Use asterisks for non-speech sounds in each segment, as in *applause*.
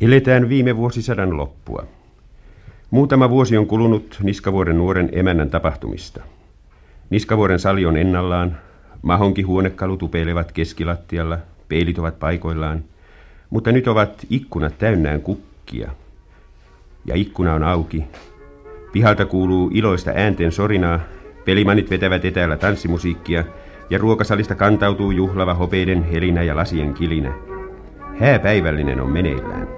Eletään viime vuosisadan loppua. Muutama vuosi on kulunut Niskavuoren nuoren emännän tapahtumista. Niskavuoren sali on ennallaan, mahonkin huonekalut upeilevat keskilattialla, peilit ovat paikoillaan, mutta nyt ovat ikkunat täynnään kukkia. Ja ikkuna on auki. Pihalta kuuluu iloista äänten sorinaa, pelimanit vetävät etäällä tanssimusiikkia ja ruokasalista kantautuu juhlava hopeiden helinä ja lasien kilinä. Hääpäivällinen on meneillään.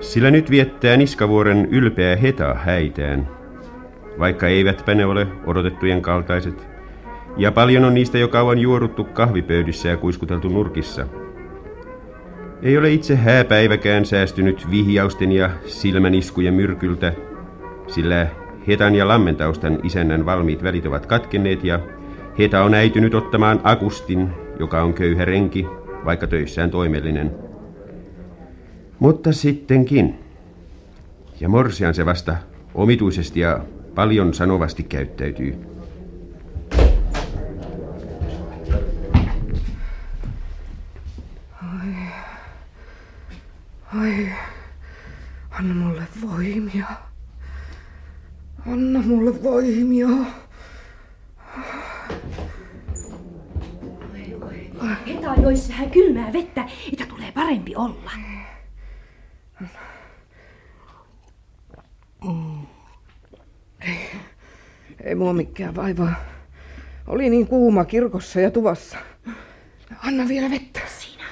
Sillä nyt viettää Niskavuoren ylpeä heta häitään, vaikka eivätpä ne ole odotettujen kaltaiset. Ja paljon on niistä jo kauan juoruttu kahvipöydissä ja kuiskuteltu nurkissa. Ei ole itse hääpäiväkään säästynyt vihjausten ja silmäniskujen myrkyltä, sillä Hetan ja Lammentaustan isännän valmiit välit ovat katkenneet ja Heta on äitynyt ottamaan Akustin, joka on köyhä renki, vaikka töissään toimellinen. Mutta sittenkin. Ja Morsian se vasta omituisesti ja paljon sanovasti käyttäytyy. Ai, ai, anna mulle voimia. Anna mulle voimia. Heta joissa vähän kylmää vettä, että tulee parempi olla. Ei, ei mua mikään vaivaa. Oli niin kuuma kirkossa ja tuvassa. Anna vielä vettä. Siinä.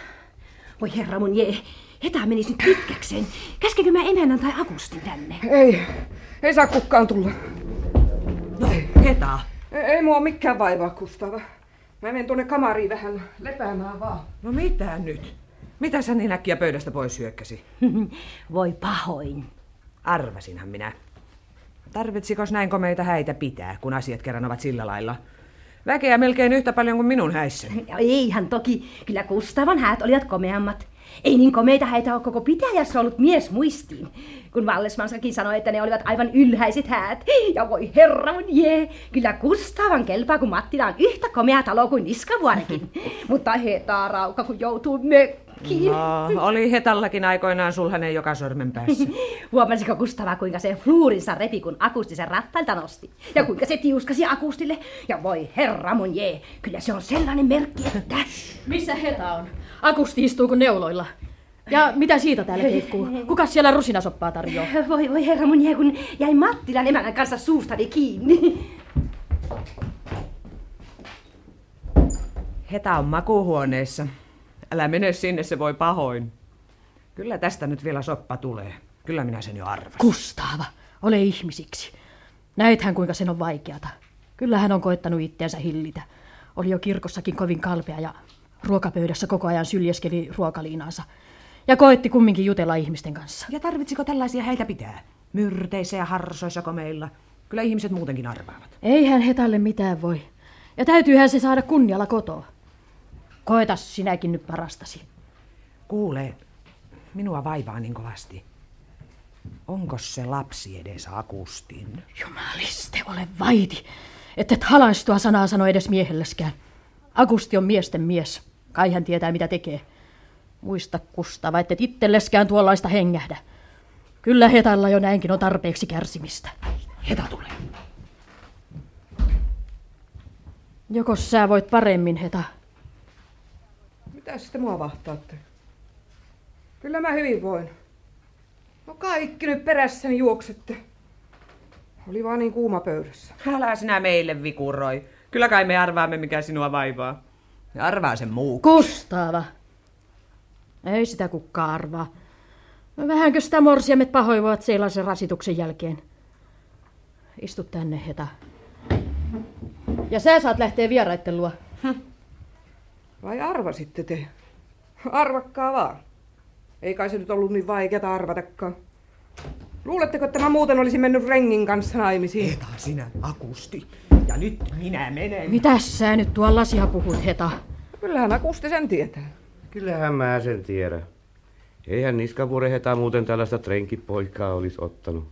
Voi herra mun jee, Heta menisi nyt pitkäkseen. Käskekö mä emännän tai Akustin tänne? Ei, ei saa kukaan tulla. No, Heta. Ei, ei mua mikään vaivaa, Kustava. Mä menen tuonne kamariin vähän lepäämään vaan. No mitä nyt? Mitä sä niin äkkiä pöydästä pois hyökkäsi? *laughs* Voi pahoin. Arvasinhan minä. Tarvitsikos näin komeita häitä pitää, kun asiat kerran ovat sillä lailla? Väkeä melkein yhtä paljon kuin minun häissäni. Eihän toki, kyllä Kustavan häät olivat komeammat. Ei niin komeita häitä ole koko pitäjässä ollut mies muistiin. Kun Vallesmansakin sanoi, että ne olivat aivan ylhäiset häät. Ja voi herra mun jee, kyllä Kustavan kelpaa, kun Mattila on yhtä komea talo kuin Niskavuorekin. *laughs* Mutta hetaa rauka, kun joutuu mökkiin. No, oli Hetallakin aikoinaan sulhanen joka sormen päässä. *laughs* Huomasiko Kustava, kuinka se fluurinsa repi, kun akusti sen rattailta nosti? Ja kuinka se tiuskasi akustille? Ja voi herra mun jee, kyllä se on sellainen merkki, että... Missä Heta on? Akusti istuuko neuloilla? Ja mitä siitä täällä keikkuu? Kuka siellä rusinasoppaa tarjoaa? Voi, voi herra mun jee, kun jäi Mattilan emännän kanssa suustani kiinni. Heta on makuuhuoneessa. Älä mene sinne, se voi pahoin. Kyllä tästä nyt vielä soppa tulee. Kyllä minä sen jo arvasin. Kustaava, ole ihmisiksi. Näithän kuinka sen on vaikeata. Kyllä hän on koettanut itteensä hillitä. Oli jo kirkossakin kovin kalpea ja ruokapöydässä koko ajan syljeskeli ruokaliinaansa. Ja koetti kumminkin jutella ihmisten kanssa. Ja tarvitsiko tällaisia häitä pitää? Myrteissä ja harsoissa komeilla. Kyllä ihmiset muutenkin arvaavat. Eihän Hetalle mitään voi. Ja täytyyhän se saada kunnialla kotoa. Koeta sinäkin nyt parastasi. Kuule, minua vaivaa niin kovasti. Onko se lapsi edes Akustin? Jumaliste, ole vaiti, että et halaistua sanaa sano edes miehelleskään. Akusti on miesten mies. Kai hän tietää, mitä tekee. Muista Kustava, et itselleskään tuollaista hengähdä. Kyllä Hetalla jo näinkin on tarpeeksi kärsimistä. Heta tulee. Joko sä voit paremmin, Heta? Mitä sitten mua vahtaatte? Kyllä mä hyvin voin. No kaikki nyt perässäni juoksette. Oli vaan niin kuuma pöydässä. Älä sinä meille vikuroi. Kyllä kai me arvaamme, mikä sinua vaivaa. Ja arvaa sen muu. Kustava. Ei sitä kukaan arvaa. Vähänkö sitä morsiamet pahoivoivat sellaisen rasituksen jälkeen. Istu tänne, Heta. Ja sä saat lähteä vieraitten luo. Vai arvasitte te? Arvakkaa vaan. Ei kai se nyt ollut niin vaikeata arvatakaan. Luuletteko, että mä muuten olisin mennyt rengin kanssa naimisiin? Heta, sinä akusti. Ja nyt minä menen. Mitäs sä nyt tuolla lasia puhut, Heta? Kyllähän Akusti sen tietää. Kyllähän mä sen tiedän. Eihän Niskavuoren heta muuten tällaista trenkipoikaa olisi ottanut.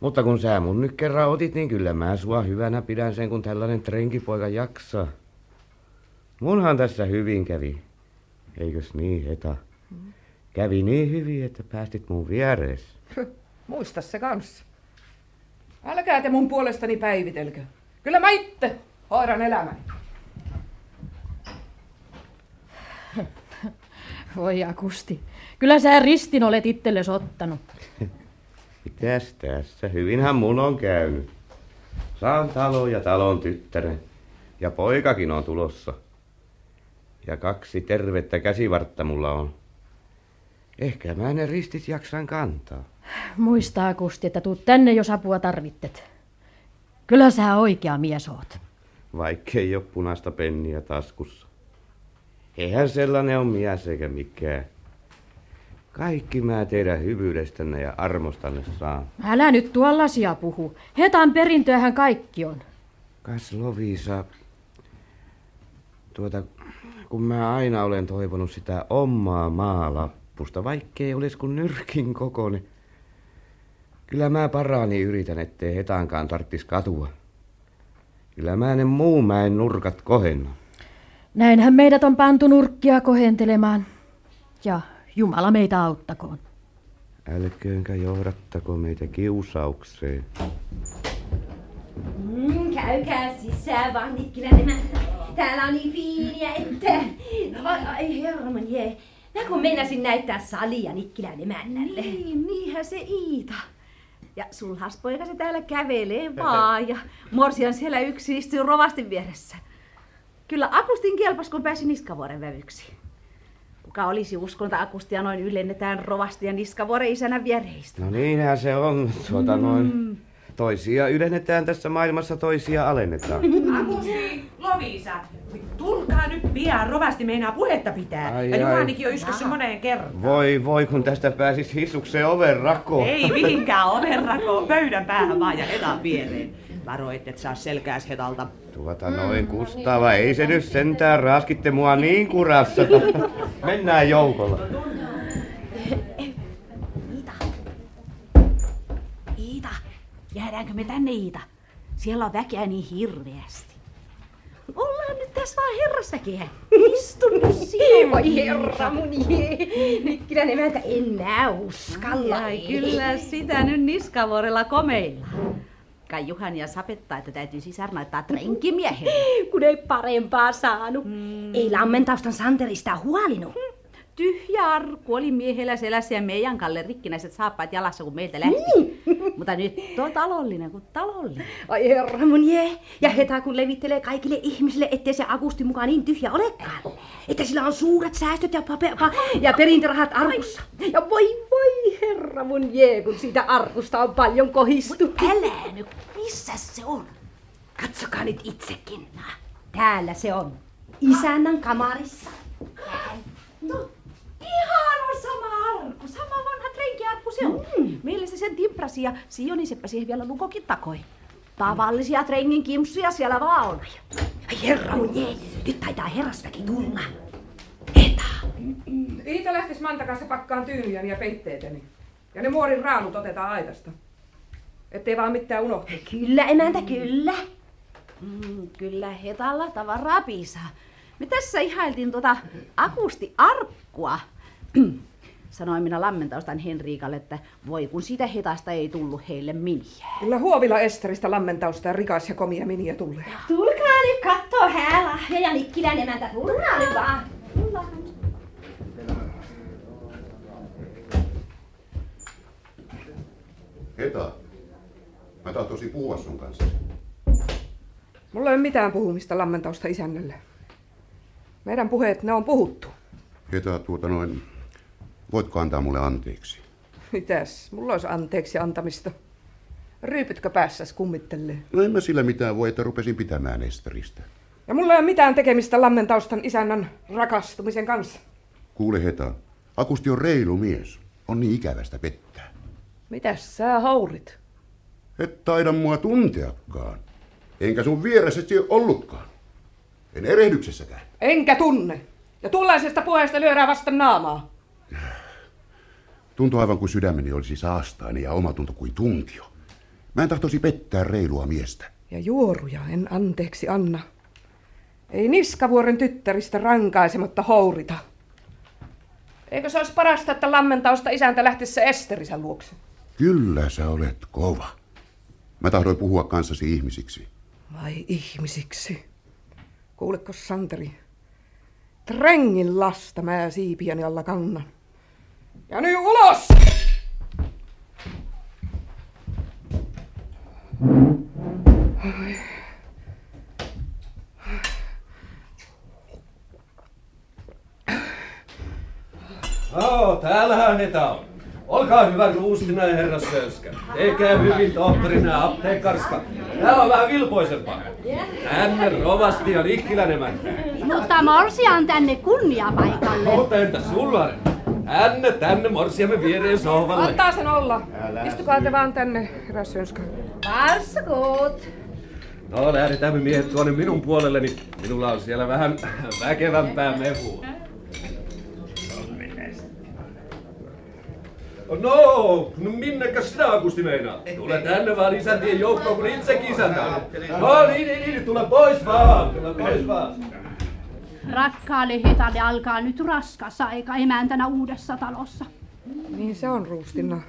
Mutta kun sä mun nyt kerran otit, niin kyllä mä sua hyvänä pidän sen, kun tällainen trenkipoika jaksaa. Munhan tässä hyvin kävi. Eikös niin, Heta? Kävi niin hyvin, että päästit mun vierees. Muista se kanssa. Älkää te mun puolestani päivitelkö. Kyllä mä itse hoidan elämäni. Voi Akusti. Kyllä sä ristin olet itsellesi ottanut. Mitäs tässä? Hyvinhän mun on käynyt. Saan talon ja talon tyttären. Ja poikakin on tulossa. Ja kaksi tervettä käsivartta mulla on. Ehkä mä ne ristit jaksan kantaa. Muista Akusti, että tuut tänne, jos apua tarvittet. Kyllä sä oikea mies oot. Vaikkei ole punaista penniä taskussa. Eihän sellainen on mies eikä mikään. Kaikki mä teidän hyvyydestänne ja armostanne saan. Älä nyt tuollaisia puhu. Hetan perintöähän kaikki on. Kas Lovisa, tuota, kun mä aina olen toivonut sitä omaa maalappusta, vaikkei olisi kuin nyrkin kokoinen. Kyllä mä paraani yritän, ettei hetankaan tarttis katua. Kyllä mä ne muu mäen nurkat kohennan. Näinhän meidät on pantu nurkkia kohentelemaan. Ja Jumala meitä auttakoon. Älköönkä johdattako meitä kiusaukseen. Mm, käykää sisään vaan, Nikkilän emäntä. Täällä on niin fiiniä, että... Ai, ai herman jee. Mä kun meinasin näyttää salia Nikkilän emännälle. Niin, niinhän se Iita. Ja sulhas poika se täällä kävelee vaan ja Morsian siellä yksi istuu rovastin vieressä. Kyllä Akustin kelpas, kun pääsi Niskavuoren vävyksi. Kuka olisi uskonut, että Akustia noin ylennetään rovasti ja Niskavuoren isänä viereistä. No niinhän se on. Tuota noin. Toisia ylennetään tässä maailmassa, toisia alennetaan. Akusti, Lovisa, tulkaa nyt pian, rovasti meinaa puhetta pitää. Ai, ja. Juhanikin on yskössä moneen kerran. Voi voi, kun tästä pääsis hissukseen oven rakoon. Ei mihinkään oven rakoon, pöydän päähän vaan ja hetan viereen. Varo, et saa selkääs hetalta. Tuota noin, Kustava, ei se nyt sentään raskitte mua niin kurassa. *laughs* Mennään joukolla. Iita. Iita. Jäädäänkö me tänne, Iita? Siellä on väkeä niin hirveästi. Ollaan nyt tässä vaan herrasväkeä. Istu nyt siihen. Voi herra mun jee. Nikkilän emäntä en nää uskalla. Ai kyllä sitä nyt niskavuorella komeilla. Kai Juhania sapettaa, että täytyy sisar näyttää trenkimiehelle. Kun ei parempaa saanut. Mm. Ei lammentaustan Santerista huolinut. Tyhjä arkku oli miehellä selässä ja meidän Kalle rikkinäiset saappaat jalassa, kun meiltä lähti. *laughs* Mutta nyt on talollinen kuin talollinen. Ai herra mun jee. Ja heta kun levittelee kaikille ihmisille, ettei se Akusti mukaan niin tyhjä olekaan. Että sillä on suuret säästöt ja, pape- pa- ja perintörahat arkussa. Ja voi voi herra mun jee, kun siitä arkusta on paljon kohistu. Älä nyt, missä se on? Katsokaa nyt itsekin. Täällä se on. Isännän kamarissa. No, ihan on sama arkku, sama vanha renkiarkku se on. Mm. Meillä se sen timprasi ja Sioniseppä siihen vielä lukokin takoi. Tavallisia trengin kimpsuja siellä vaan on. Ai herra mun jee, nyt taitaa herrasväki tulla. Heta. Iita lähtis Manta kanssa pakkaan tyynyjäni ja peitteeteni. Ja ne muorin raanut otetaan aitasta. Ettei vaan mitään unohdu. Kyllä emäntä, kyllä. Mm, kyllä hetalla tavaraa piisaa. Me tässä ihailtiin tuota akusti arkkua. *clears throat* Sanoin minä lammentaustan Henriikalle, että voi kun siitä hetasta ei tullut heille miniä. Kyllä Huovila Esteristä lammentausta ja rikas ja komia miniä tulee. Tulkaa nyt kattoo häälahja ja Nikkilän emäntä, tulkaa nyt vaan. Heta, mä tahtoisin puhua sun kanssa. Mulla ei ole mitään puhumista lammentausta isännölle. Meidän puheet, ne on puhuttu. Heta, tuota noin, voitko antaa mulle anteeksi? Mitäs? Mulla olisi anteeksi antamista. Ryypytkö päässäs kummittelee? No en mä sillä mitään voi, että rupesin pitämään Esteristä. Ja mulla ei ole mitään tekemistä lammentaustan isännän rakastumisen kanssa. Kuule Heta, Akusti on reilu mies. On niin ikävästä pettää. Mitäs sä hourit? Et taida mua tunteakaan. Enkä sun vieressäsi ollutkaan. En erehdyksessäkään. Enkä tunne. Ja tuollaisesta puheesta lyödään vasta naamaa. Tuntuu aivan kuin sydämeni olisi saastainen ja omatunto kuin tunkio. Mä en tahtoisi pettää reilua miestä. Ja juoruja en anteeksi anna. Ei niskavuoren tyttäristä rankaisematta hourita. Eikö se olisi parasta, että lammentausta isäntä lähtisi se Esterisä luokse? Kyllä sä olet kova. Mä tahdoin puhua kanssasi ihmisiksi. Vai ihmisiksi? Kuuleko Santeri? Trengin lasta mä siipiäni alla kannan. Ja nyt ulos! Oi. No, täällähän heitä on. Olkaa hyvä Ruustina ja herra Sönskä. Tekää hyvin tohtorina ja apteekkarska. Täällä on vähän vilpoisempaa. Tänne rovasti ja Nikkilänen Mutta morsia on tänne kunniapaikalle. Mutta entä sulla? Tänne, tänne morsiamme viereen sohvalle. Antaa sen olla. Istukaa te vaan tänne, herra Sönska. No lähdetään me miehet tuonne minun puolelleni. Minulla on siellä vähän väkevämpää mehua. No, no minnekä sinä Akusti meinaa? Tule tänne vaan isäntien joukkoon, kun itsekin isäntä on. No niin, niin, niin, tule pois vaan, tule pois vaan. Rakkaalle Hetalle alkaa nyt raskas aika emäntänä uudessa talossa. Niin se on, Ruustinna.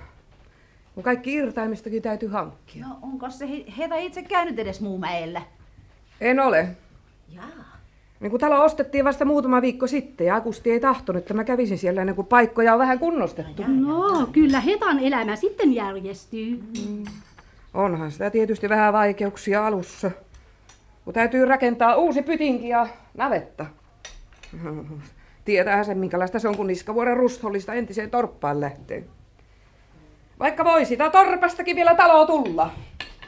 Kun kaikki irtaimistakin täytyy hankkia. No onko se he- Heta itse käynyt edes Muumäellä? En ole. Jaa. Niin kun talo ostettiin vasta muutama viikko sitten ja Akusti ei tahtonut, että mä kävisin siellä ennen kuin paikkoja on vähän kunnostettu. No, kyllä Hetan elämä sitten järjestyy. Onhan sitä tietysti vähän vaikeuksia alussa. Kun täytyy rakentaa uusi pytinki ja navetta. Tietäähän sen, minkälaista se on, kun Niskavuoren rusthollista entiseen torppaan lähtee. Vaikka voi sitä torpastakin vielä taloa tulla.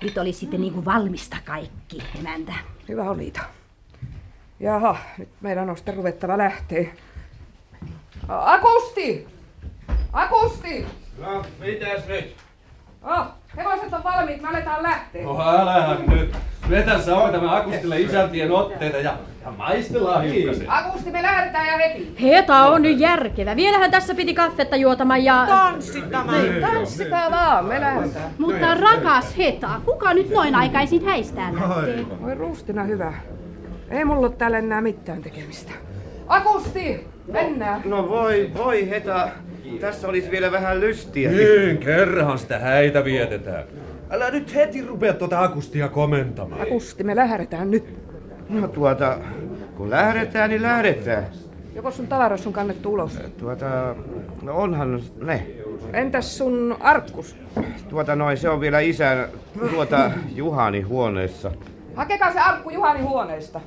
Nyt oli sitten niin kuin valmista kaikki, emäntä. Hyvä on niitä. Jaha, nyt meidän on sitten ruvettava lähteä. A- Akusti! Akusti! No, mitäs nyt? Oh, hevoset on valmiit, me aletaan lähteä. No älähän nyt. Vetä tämä Akustille isäntien otteita ja, ja maistellaan hiukkasen. Akusti, me lähdetään ja heti. Heta on nyt järkevä. Vielähän tässä piti kaffetta juotamaan ja... Niin, tanssikaa vaan, me lähdetään. Mutta rakas Heta, kuka nyt noin aikaisin häistään lähtee? Voi Ruustina hyvä. Ei mulla ole täällä enää mitään tekemistä. Akusti, mennään. No voi, voi Heta. Tässä olisi vielä vähän lystiä. Niin, kerran sitä häitä vietetään. Älä nyt heti rupea tuota Akustia komentamaan. Akusti, me lähdetään nyt. No tuota, kun lähdetään, niin lähdetään. Joko sun tavaras on kannettu ulos? Tuota, no onhan ne. Entäs sun arkkus? Tuota noin, se on vielä isän, tuota Juhani huoneessa. Hakekaa se arkku Juhani huoneesta.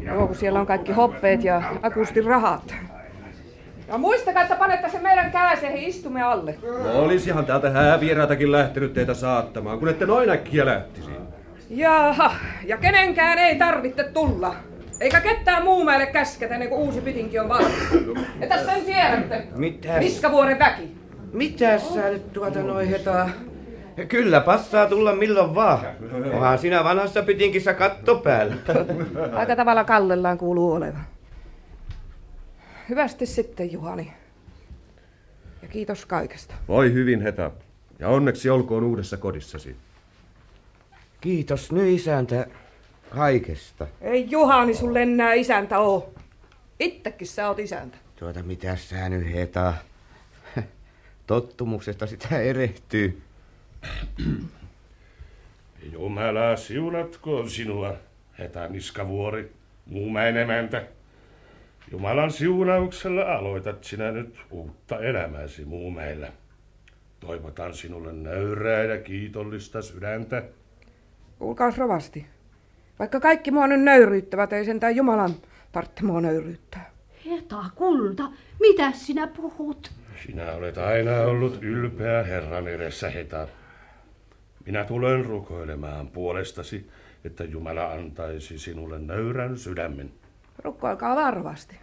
Joo, kun siellä on kaikki hoppeet ja Akustin rahat. Ja muistakaa, että panette sen meidän kääseihin istumme alle. No olisihan täältä häävieraitakin lähtenyt teitä saattamaan, kun ette noin äkkiä lähtisi. Jaha, ja kenenkään ei tarvitse tulla. Eikä ketään muu meille käsketä ennen kuin uusi pitinki on valmis. Että sen tiedätte. Mitäs? Niskavuoren väki. Mitäs sä nyt tuota noin Heta? Kyllä passaa tulla milloin vaan. Onhan sinä vanhassa pytinkissä katto päällä. Aika tavalla kallellaan kuuluu olevan. Hyvästi sitten, Juhani. Ja kiitos kaikesta. Voi hyvin, Heta. Ja onneksi olkoon uudessa kodissasi. Kiitos nyt isäntä kaikesta. Ei Juhani sulle enää isäntä oo. Ittekin sä oot isäntä. Tuota mitä sä nyt Heta? *laughs* Tottumuksesta sitä erehtyy. Jumala siunatkoon sinua, Heta Niskavuori, muumäen emäntä. Jumalan siunauksella aloitat sinä nyt uutta elämääsi muumeillä. Toivotan sinulle nöyrää ja kiitollista sydäntä. Kuulkaas rovasti. Vaikka kaikki mua nyt nöyryyttävät, ei sentään Jumalan tarvitse mua nöyryyttää. Heta, kulta, mitä sinä puhut? Sinä olet aina ollut ylpeä Herran edessä, Heta. Minä tulen rukoilemaan puolestasi, että Jumala antaisi sinulle nöyrän sydämen. Rukkoilkaa varovasti.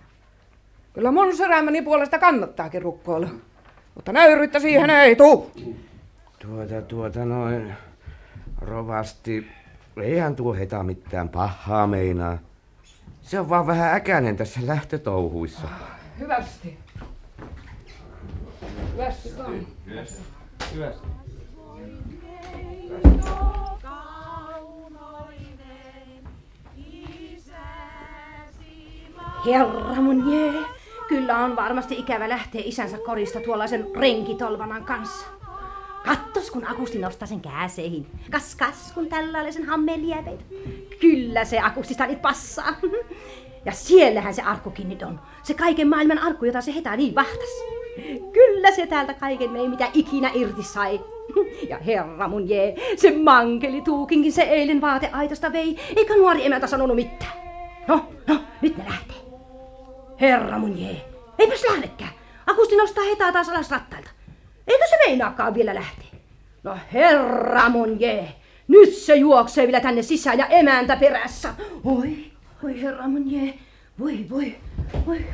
Kyllä mun sydämeni puolesta kannattaakin rukkoilla. Mutta nöyryyttä siihen ei tuu. Tuota, tuota noin, rovasti, eihän tuo Heta mitään pahaa meinaa. Se on vaan vähän äkäinen tässä lähtötouhuissa. Hyvästi. Hyvästi vaan. Hyvästi. Hyvästi. Herra mun jee. Kyllä on varmasti ikävä lähteä isänsä korista tuollaisen renkitolvanan kanssa. Kattos, kun Akusti nostaa sen käseihin. Kas, kas, kun tällaisen hammeliäveitä. Kyllä se Akustista nyt passaa. *laughs* Ja siellähän se arkkukin nyt on. Se kaiken maailman arkku, jota se hetä niin vahtas. Kyllä se täältä kaiken mei, mitä ikinä irti sai. *laughs* Ja herra mun jee, se mankeli tuukinkin se eilen vaateaitosta vei, eikä nuori emäntä sanonut mitään. No, no, nyt ne lähtee. Herra mun jee, eipäs lähdekään. Akusti nostaa hetaa taas alas rattailta. Eikö se meinaakaan vielä lähteä? No herra mun jee, nyt se juoksee vielä tänne sisään ja emäntä perässä. Oi, oi herra mun jee, voi, voi, voi,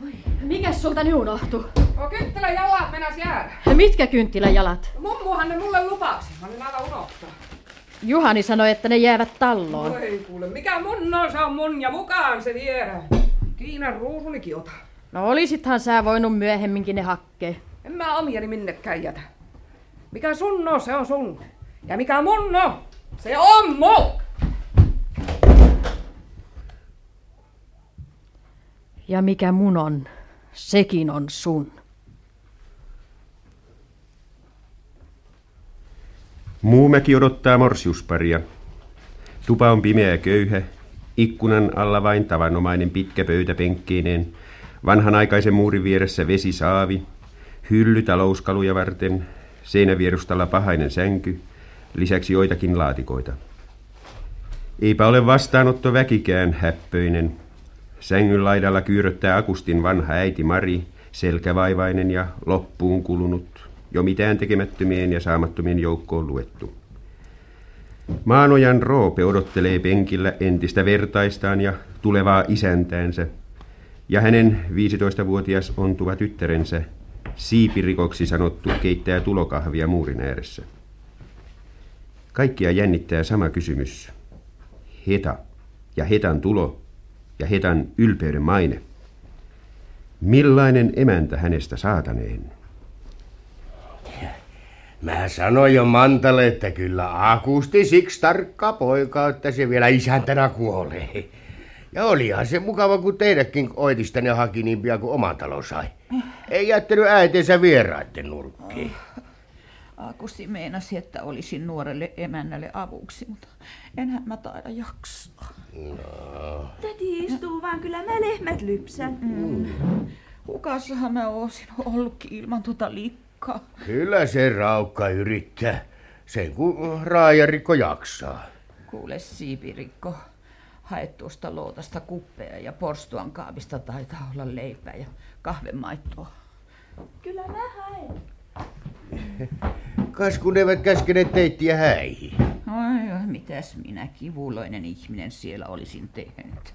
voi. Mikäs sulta nyt unohtu? O kynttilän jalat jäädä. Mitkä kynttiläjalat? Mummuhan ne mulle lupasi. Mä olin aivan unohtaa. Juhani sanoi, että ne jäävät talloon. Oi kuule, mikä mun on, se on mun ja mukaan se viedään. Kiinan ruusunikin ota. No olisithan sä voinut myöhemminkin ne hakkee. En mä omiani minnekään jätä. Mikä sun on, se on sun. Ja mikä mun on, se on mun. Ja mikä mun on, sekin on sun. Muumäki odottaa morsiusparia. Tupa on pimeä ja köyhä, ikkunan alla vain tavanomainen pitkä pöytä penkkeineen, vanhanaikaisen muurin vieressä vesisaavi, hylly talouskaluja varten, seinävierustalla pahainen sänky, lisäksi joitakin laatikoita. Eipä ole vastaanotto väkikään häppöinen. Sängyn laidalla kyyröttää Akustin vanha äiti Mari, selkävaivainen ja loppuun kulunut, jo mitään tekemättömien ja saamattomien joukkoon luettu. Maanojan Roope odottelee penkillä entistä vertaistaan ja tulevaa isäntäänsä, ja hänen 15-vuotias ontuva tyttärensä, siipirikoksi sanottu, keittää tulokahvia muurin ääressä. Kaikkia jännittää sama kysymys. Heta ja Hetan tulo ja Hetan ylpeyden maine. Millainen emäntä hänestä saataneen? Mä sanoin jo Mantalle, että kyllä Akusti siksi tarkka poika, että se vielä isäntänä kuolee. Ja olihan se mukava, kun teidätkin oitisten ja haki niin pian kuin oma talo sai. Ei jättänyt äitinsä vieraitten nurkkiin. Akusti meinasi, että olisin nuorelle emännälle avuksi, mutta enhän mä taida jaksaa. No. Täti istuu vaan, kyllä mä lehmät lypsän. Mm. Hukassahan mä oosin ollutkin ilman tuota likkaa. Kyllä se raukka yrittää. Sen kun raajarikko jaksaa. Kuule siipirikko, hae tuosta lootasta kuppeja ja porstuan kaapista taitaa olla leipää ja kahvemaittoa. Kyllä mä haen. *laughs* Kas kun eivät käskeneet teittiä häihin. Ai, mitäs minä kivuloinen ihminen siellä olisin tehnyt.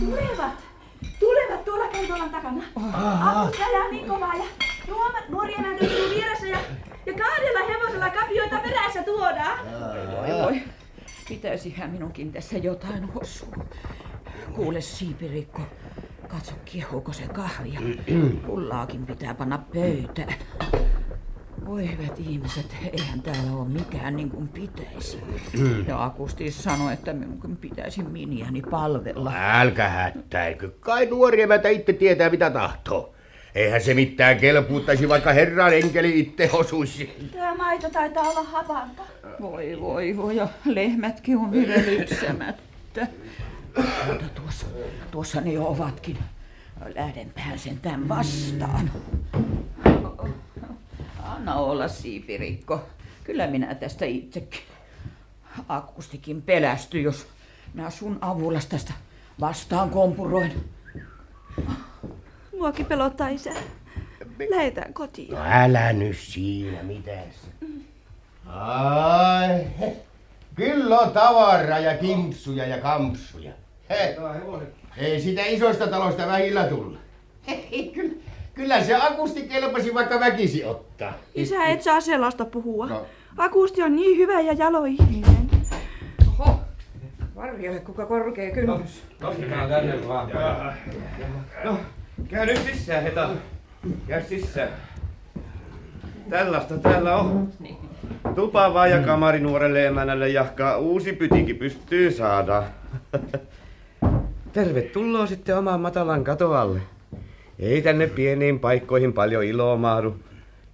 Tulevat! Tulevat tuolla keltolan takana. Apus ajaa niin kovaa ja nuoma, nuori emäntä istuu vieressä ja, ja kahdella hevosella kapioita perässä tuodaan. Voi voi, pitäisihän minunkin tässä jotain osua. Kuule siipirikko, katso kiehuuko se kahvia. Pullaakin pitää panna pöytään. Voi hyvät ihmiset, eihän täällä ole mikään niin kuin pitäisi. Ja Akusti sanoi, että minun pitäisi miniäni palvella. Älkä hättäilkö. Kai nuori emäntä itse tietää mitä tahtoo. Eihän se mitään kelpuuttaisi, vaikka herran enkeli itse osuisi. Tämä maito taitaa olla hapanta. Voi voi voi, ja lehmätkin on vielä lypsämättä. Mutta tuossa, tuossa ne jo ovatkin. Lähdenpähän sen tämän vastaan. Anna olla siipirikko. Kyllä minä tästä itsekin. Akustikin pelästy, jos minä sun avulla tästä vastaan kompuroin. Muakin pelottaa isä. Lähetään kotiin. No älä nyt siinä, mitäs. Ai, he. kyllä on tavaraa ja kimpsuja ja kampsuja. He. Ei sitä isosta talosta vähillä tulla. Hei, kyllä, kyllä se akusti kelpasi vaikka väkisi ottaa. Isä, et saa sellaista puhua. No. Akusti on niin hyvä ja jalo ihminen. Oho, varjolle kuka korkea kynnys. Nostetaan tänne vaan. No, käy nyt sisään, Heta. Käy sisään. Tällaista täällä on. Tupa vaan ja kamari nuorelle emännälle jahkaa uusi pytinki pystyy saada. *laughs* tervetuloa sitten oman matalan katoalle. Ei tänne pieniin paikkoihin paljon iloa mahdu.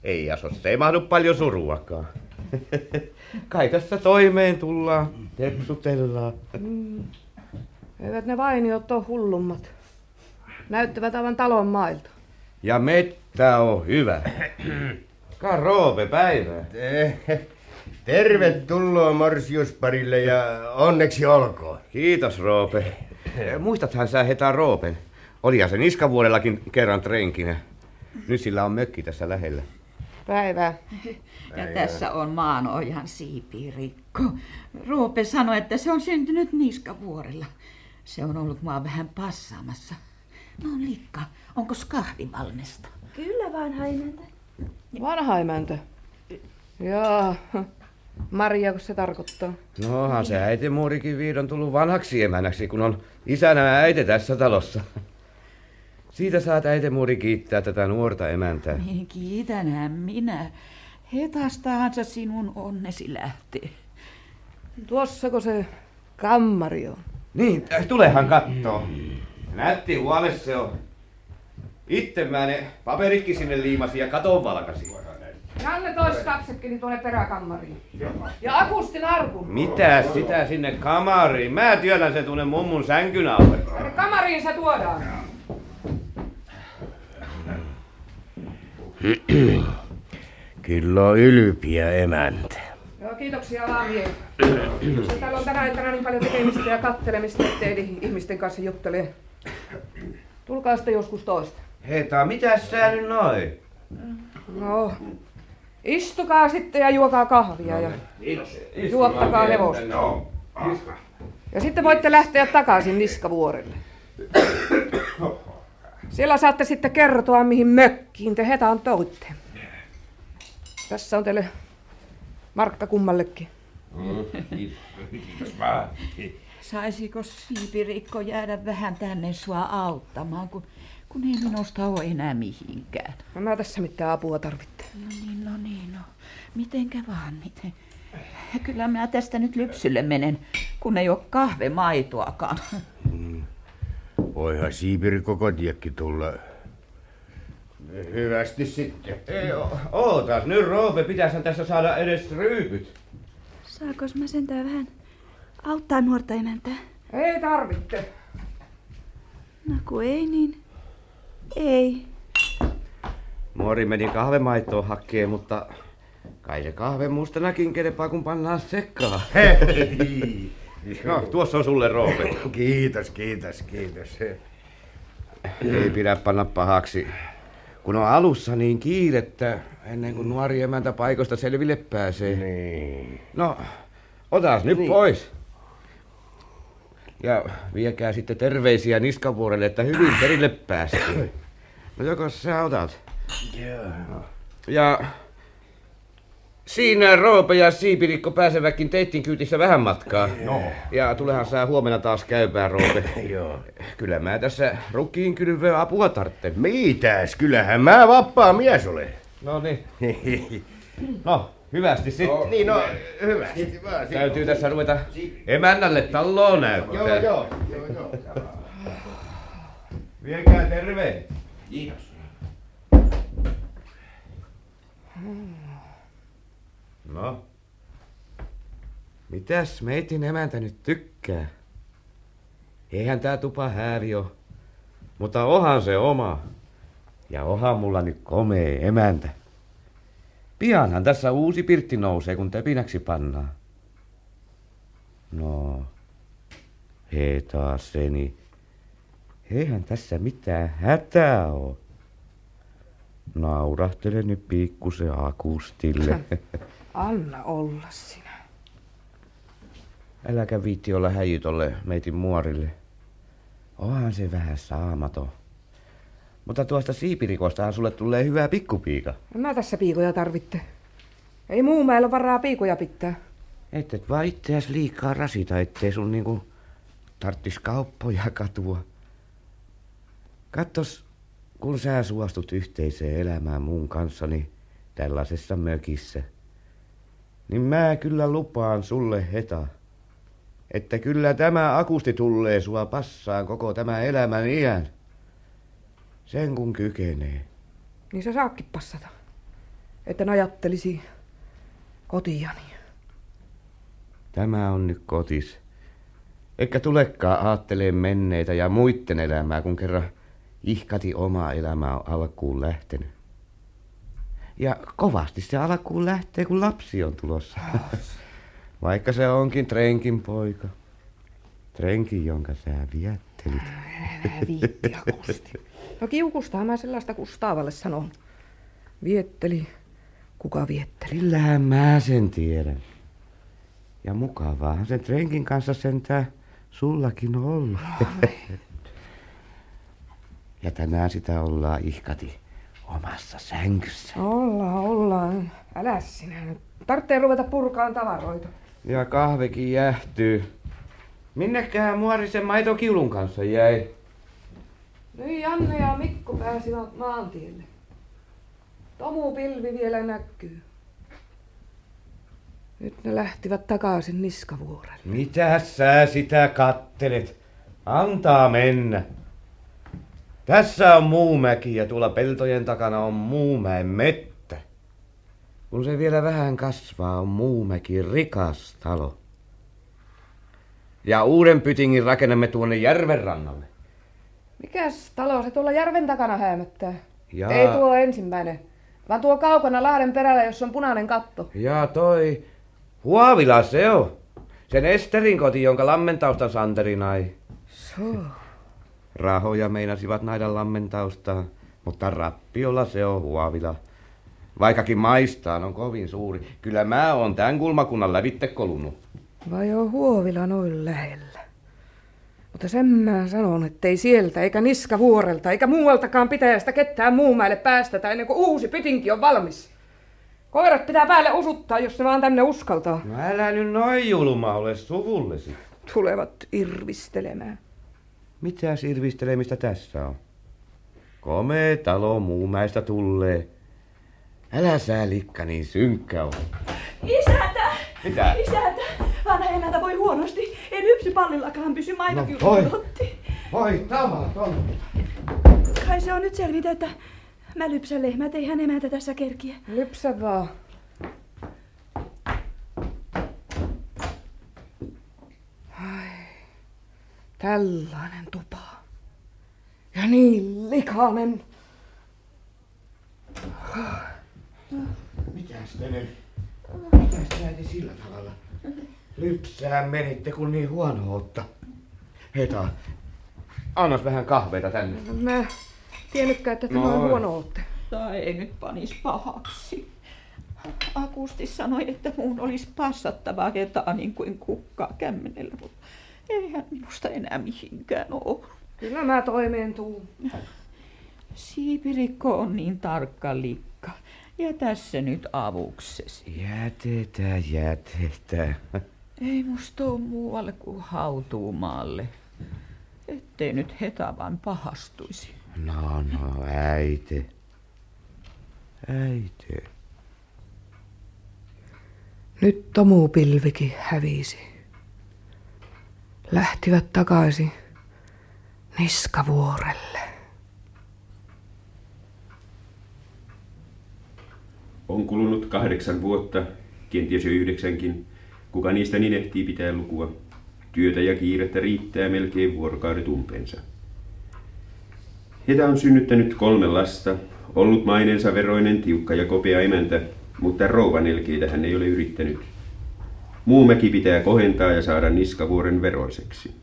Ei asossa ei mahdu paljon suruakaan. *laughs* Kai tässä toimeen tullaan, tepsutellaan. Mm. Eivät ne vainiot ole hullummat. Näyttävät aivan talon mailta. Ja mettä on hyvä. Ka Roope päivää. Tervetuloa morsiusparille ja onneksi olkoon. Kiitos Roope. *laughs* Muistathan sä Heta Roopen? Olihan se niskavuodellakin kerran trenkinä. Nyt sillä on mökki tässä lähellä. Päivää. Ja tässä on maanojan siipirikko. Roope sanoi, että se on syntynyt Niskavuorella. Se on ollut mua vähän passaamassa. No Likka, onko kahvi valmista? Kyllä vanha emäntä. Vanha emäntä? Jaa, Maria, kun se tarkoittaa. Nohan se äitimuurikin viidon tullut vanhaksi emänäksi, kun on isänä äiti tässä talossa. Siitä saat äitimuuri kiittää tätä nuorta emäntää. Niin kiitänhän minä. Hetastahan se sinun onnesi lähtee. Tuossako se kammari on? Niin, tulehan kattoo. Nätti huone se on. Itse mä ne paperikki sinne liimasin ja katon valkasin. Janne tois katsekin tuonne peräkammariin. Ja Agustin arkun. Mitä sitä sinne kamariin? Mä työnnän sen tuonne mummun sänkyn alle. Kamariin se tuodaan. *clears throat* Kyllä on ylpiä emäntä. Joo, kiitoksia. Se täällä on tänä iltana niin paljon tekemistä ja kattelemista, ettei ihmisten kanssa juttele. Tulkaa sitten joskus toista. Heta, mitä sä nyt noin? No, istukaa sitten ja juokaa kahvia ja juottakaa hevosta. Ja sitten voitte lähteä takaisin Niskavuorelle. *coughs* Siellä saatte sitten kertoa, mihin mökkiin te hetaan touitte. Tässä on teille Markka kummallekin. Kiitos *laughs* vaan. Saisiko Siipirikko jäädä vähän tänne sua auttamaan, kun, kun ei minusta ole enää mihinkään? No mä tässä mitään apua tarvitte. No niin, no niin, no. Mitenkä vaan, miten? Kyllä mä tästä nyt lypsylle menen, kun ei ole kahvemaitoakaan. Voihan Siipirikko kotiakin tulla. Hyvästi sitten. Ei, o- ootas nyt Roope, pitäisihän tässä saada edes ryypyt. Saakos mä sentään vähän auttaa nuorta emäntää? Ei tarvitte. No kun ei niin, ei. Muori meni kahvemaitoa hakkeen, mutta kai se kahve mustanakin kelepaa, kun pannaan sekkaan. No, tuossa on sulle Roope. Kiitos, kiitos, kiitos. Ei pidä panna pahaksi. Kun on alussa niin kiirettä, ennen kuin nuori emäntä paikoista selville pääsee. Niin. No, otas nyt niin. pois. Ja viekää sitten terveisiä Niskavuorelle, että hyvin perille päästiin. No joko sä otat? Joo. Ja siinä Roope ja Siipirikko pääsevätkin teittin kyytissä vähän matkaa. No. Ja tulehan sä huomenna taas käypään, Roope. *laughs* Joo. Kyllä mä tässä rukiin kylvöä apua tarvitsen. Mitäs, kyllähän mä vapaa mies olen. No niin. *laughs* No, hyvästi sitten. Niin, no, hyvästi vaan. Täytyy tässä ruveta emännälle taloon näyttää. Joo, joo, joo, joo. Viekää terve. Kiitos. No. Mitäs meitin emäntä nyt tykkää? Eihän tää tupa häävi oo. Mutta ohan se oma. Ja ohan mulla nyt komee emäntä. Pianhan tässä uusi pirtti nousee, kun tepinäksi pannaan. No, hei taas seni. Eihän tässä mitään hätää oo. Naurahtele nyt pikkusen akustille. *laughs* Anna olla sinä. Äläkä viitti olla häjy tolle meitin muorille. Onhan se vähän saamaton. Mutta tuosta siipirikostahan sulle tulee hyvä pikkupiika. En mä tässä piikoja tarvitte. Ei muu meillä varaa piikoja pitää. Et et vaan itseäs liikaa rasita, ettei sun niinku tarttis kauppoja katua. Kattos, kun sä suostut yhteiseen elämään mun kanssani tällaisessa mökissä, niin mä kyllä lupaan sulle heta, että kyllä tämä akusti tulee sua passaan koko tämä elämän iän. Sen kun kykenee. Niin se saakki passata. Että ajattelisi kotiani. Tämä on nyt kotis. Eikä tulekaan aattelee menneitä ja muitten elämää, kun kerran ihkati oma elämä on alkuun lähtenyt. Ja kovasti se alkuun lähtee, kun lapsi on tulossa. *laughs* Vaikka se onkin trenkin poika. Trenki, jonka sä viettelit. Viitti akusti. No kiukustahan mä sellaista Kustaavalle sanon. Vietteli. Kuka vietteli? Kyllähän mä sen tiedän. Ja mukavaahan sen trenkin kanssa sentään sullakin on ollut. *laughs* ja tänään sitä ollaan ihkati omassa sängyssä. Ollaan, ollaan. Älä sinä nyt. Tarvitsee ruveta purkaan tavaroita. Ja kahvekin jähtyy. Minnekään muorisen maitokiulun kanssa jäi? Nyt Janne ja Mikko pääsivät maantielle. Tomu pilvi vielä näkyy. Nyt ne lähtivät takaisin niskavuorelle. Mitä sä sitä kattelet? Antaa mennä. Tässä on Muumäki ja tuolla peltojen takana on Muumäen mettä. Kun se vielä vähän kasvaa, on Muumäki rikas talo. Ja uuden pytingin rakennamme tuonne järven rannalle. Mikäs talo se tuolla järven takana häämöttää? Jaa. Ei tuo ensimmäinen, vaan tuo kaukana Lahden perällä, jossa on punainen katto. Ja toi Huovila se on. Sen Esterin koti, jonka lammentaustan Santeri nai. So. Rahoja meinasivat naida lammentaustaan, mutta rappiolla se on Huovila. Vaikkakin maistaan on kovin suuri. Kyllä mä oon tämän kulmakunnan lävitte kolunnut. Vai on Huovila noin lähellä? Mutta sen mä sanon, ettei sieltä, eikä niskavuorelta, eikä muualtakaan pitäjästä ketään muumäelle päästetä ennen kuin uusi pytinki on valmis. Koirat pitää päälle usuttaa, jos ne vaan tänne uskaltaa. No älä nyt noin julma ole suvullesi. Tulevat irvistelemään. Mitäs irvistelemistä tässä on? Komea talo muumäistä tulee. Älä sä likka niin synkkä ole. Isäntä! Mitä? Isäntä! Vanha emäntä voi huonosti. Ei lypsypallillakaan pysy maitokin No, voi. otti. Voi tavaton. Kai se on nyt selvitä, että mä lypsän lehmät, ei hän emäntä tässä kerkiä. Lypsä vaan. Ai, tällainen. Ja niin likainen. Mitäs te nyt? Mitäs te äiti sillä tavalla? Lypsää menitte, kun niin huono otta. Heta, annas vähän kahveita tänne. Mä tiennytkään, että tämä Noin. on huono ootte. Tai ei nyt panis pahaksi. Akusti sanoi, että muun olisi passattava hetaa niin kuin kukkaa kämmenellä, mutta eihän minusta enää mihinkään ole. Kyllä mä toimeen tuun. Siipirikko on niin tarkka likka. Ja tässä nyt avuksesi. Jätetä, jätetä. Ei musta ole muualle kuin hautuumaalle. Ettei nyt heta vaan pahastuisi. No, no, äiti. Äiti. Nyt tomupilvikin hävisi. Lähtivät takaisin niskavuorelle. On kulunut kahdeksan vuotta, kenties jo yhdeksänkin. Kuka niistä niin ehtii pitää lukua. Työtä ja kiirettä riittää melkein vuorokaudet umpeensa. Heta on synnyttänyt kolme lasta, ollut mainensa veroinen, tiukka ja kopea emäntä, mutta rouvan elkeitä hän ei ole yrittänyt. Muumäki pitää kohentaa ja saada niskavuoren veroiseksi.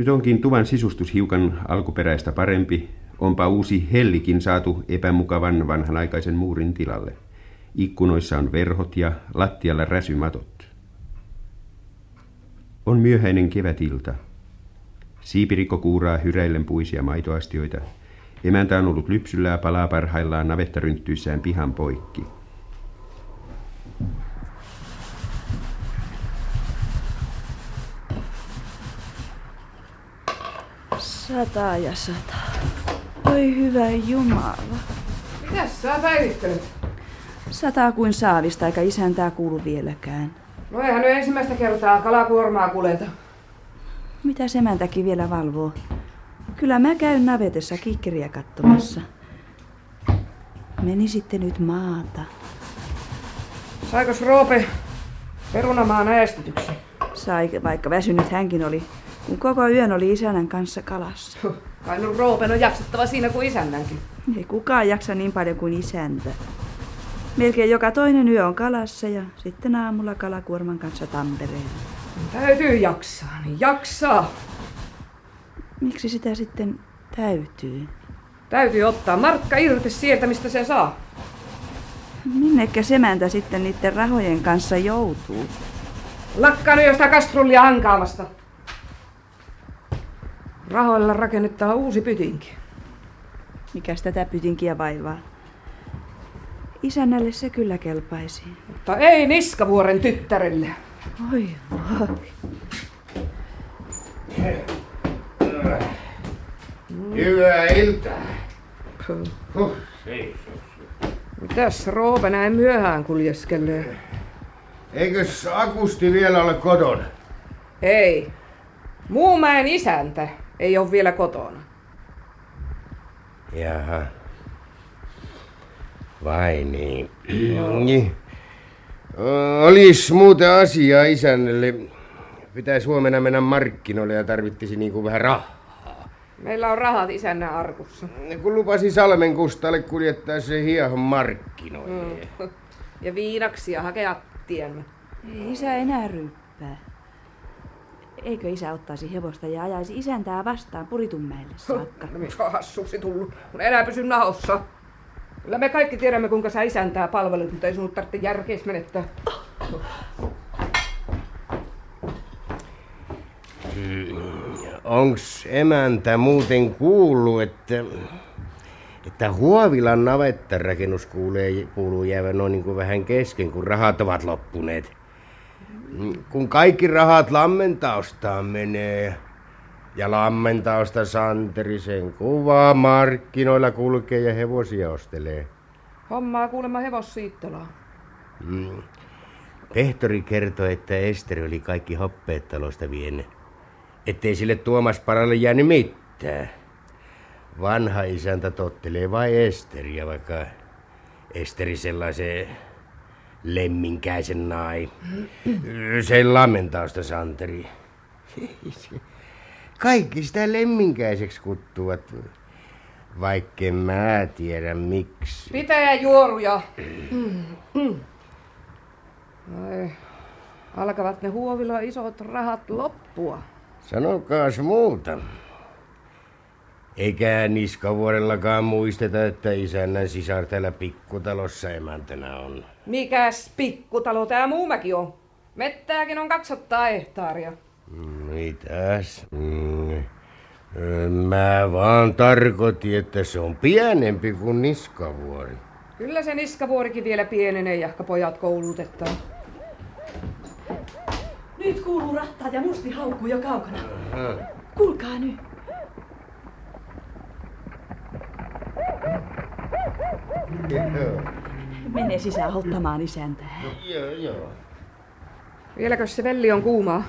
Nyt onkin tuvan sisustus hiukan alkuperäistä parempi, onpa uusi hellikin saatu epämukavan vanhanaikaisen muurin tilalle. Ikkunoissa on verhot ja lattialla räsymatot. On myöhäinen kevätilta. Siipirikko kuuraa hyräillen puisia maitoastioita. Emäntä on ollut lypsyllä ja palaa parhaillaan navettarynttyissään pihan poikki. Sata ja sata. Oi hyvä Jumala. Mitäs sä päivittelet? Sataa kuin saavista, eikä isäntää kuulu vieläkään. No eihän nyt ensimmäistä kertaa kalakuormaa kuleta. Mitä semäntäkin vielä valvoo? Kyllä mä käyn navetessa kikkeriä katsomassa. Meni sitten nyt maata. Saikos Roope perunamaan äästetyksi? Sai, vaikka väsynyt hänkin oli, kun koko yön oli isännän kanssa kalassa. Kai nyt Roopen on jaksettava siinä kuin isännänkin. Ei kukaan jaksa niin paljon kuin isäntä. Melkein joka toinen yö on kalassa ja sitten aamulla kalakuorman kanssa Tampereella. Täytyy jaksaa, niin jaksaa. Miksi sitä sitten täytyy? Täytyy ottaa markka irti sieltä, mistä se saa. Minnekä semäntä sitten niiden rahojen kanssa joutuu? Lakkaa nyt jostain kastrullia hankaamasta. Rahoilla rakennetaan uusi pytinki. Mikäs tätä pytinkiä vaivaa? Isännälle se kyllä kelpaisi. Mutta ei Niskavuoren tyttärelle. Oi, oi. Hyvää iltaa. Huh. Mitäs Roope näin myöhään kuljeskelee? Eikös Akusti vielä ole kotona? Ei. Muumäen isäntä ei ole vielä kotona. Jaha. Vai niin. niin. Olis muuten asiaa isännelle. Pitäisi huomenna mennä markkinoille ja tarvittisi niinku vähän rahaa. Meillä on rahat isännän arkussa. Kun lupasi Salmen Kustalle kuljettaa se hiehon markkinoille. Mm. *laughs* Ja viinaksia hakea tiemme. Ei isä enää ryppää. Eikö isä ottaisi hevosta ja ajaisi isäntää vastaan Puritunmäelle saakka? No mikä hassuksi tullut, kun enää pysy nahossa. Kyllä me kaikki tiedämme, kuinka sä isäntää palvelut, mutta ei sinun tarvitse järkeis menettää. Onks emäntä muuten kuullut, että, että Huovilan navettarakennus kuulee, kuuluu jäävän noin niin kuin vähän kesken, kun rahat ovat loppuneet? Kun kaikki rahat lammentaustaan menee ja lammentausta Santerisen kuvaa markkinoilla kulkee ja hevosia ostelee. Hommaa kuulemma hevossiittolaa. Mm. Pehtori kertoi, että Esteri oli kaikki hoppeet talosta vienyt. Ettei sille Tuomas Paralle jäänyt mitään. Vanha isäntä tottelee vai Esteriä, vaikka Esteri sellaisen lemminkäisen nai. Sen lamentausta Santeri. Kaikki sitä lemminkäiseksi kuttuvat. Vaikka mä tiedä miksi. Pitää juoruja. Ai, alkavat ne huovilla isot rahat loppua. Sanokaas muuta. Eikä Niskavuorellakaan muisteta, että isännän sisar täällä pikkutalossa emäntänä on. Mikäs pikkutalo tää muumäkin on? Mettääkin on 200 hehtaaria. Mitäs? Mm. Mä vaan tarkoitin, että se on pienempi kuin Niskavuori. Kyllä se Niskavuorikin vielä pienenee, jahka pojat koulutetaan. Nyt kuuluu rattaat ja musti haukkuu jo kaukana. Kuulkaa nyt. Mene sisään ottamaan isäntää. Joo, joo. Vieläkö se velli on kuumaa?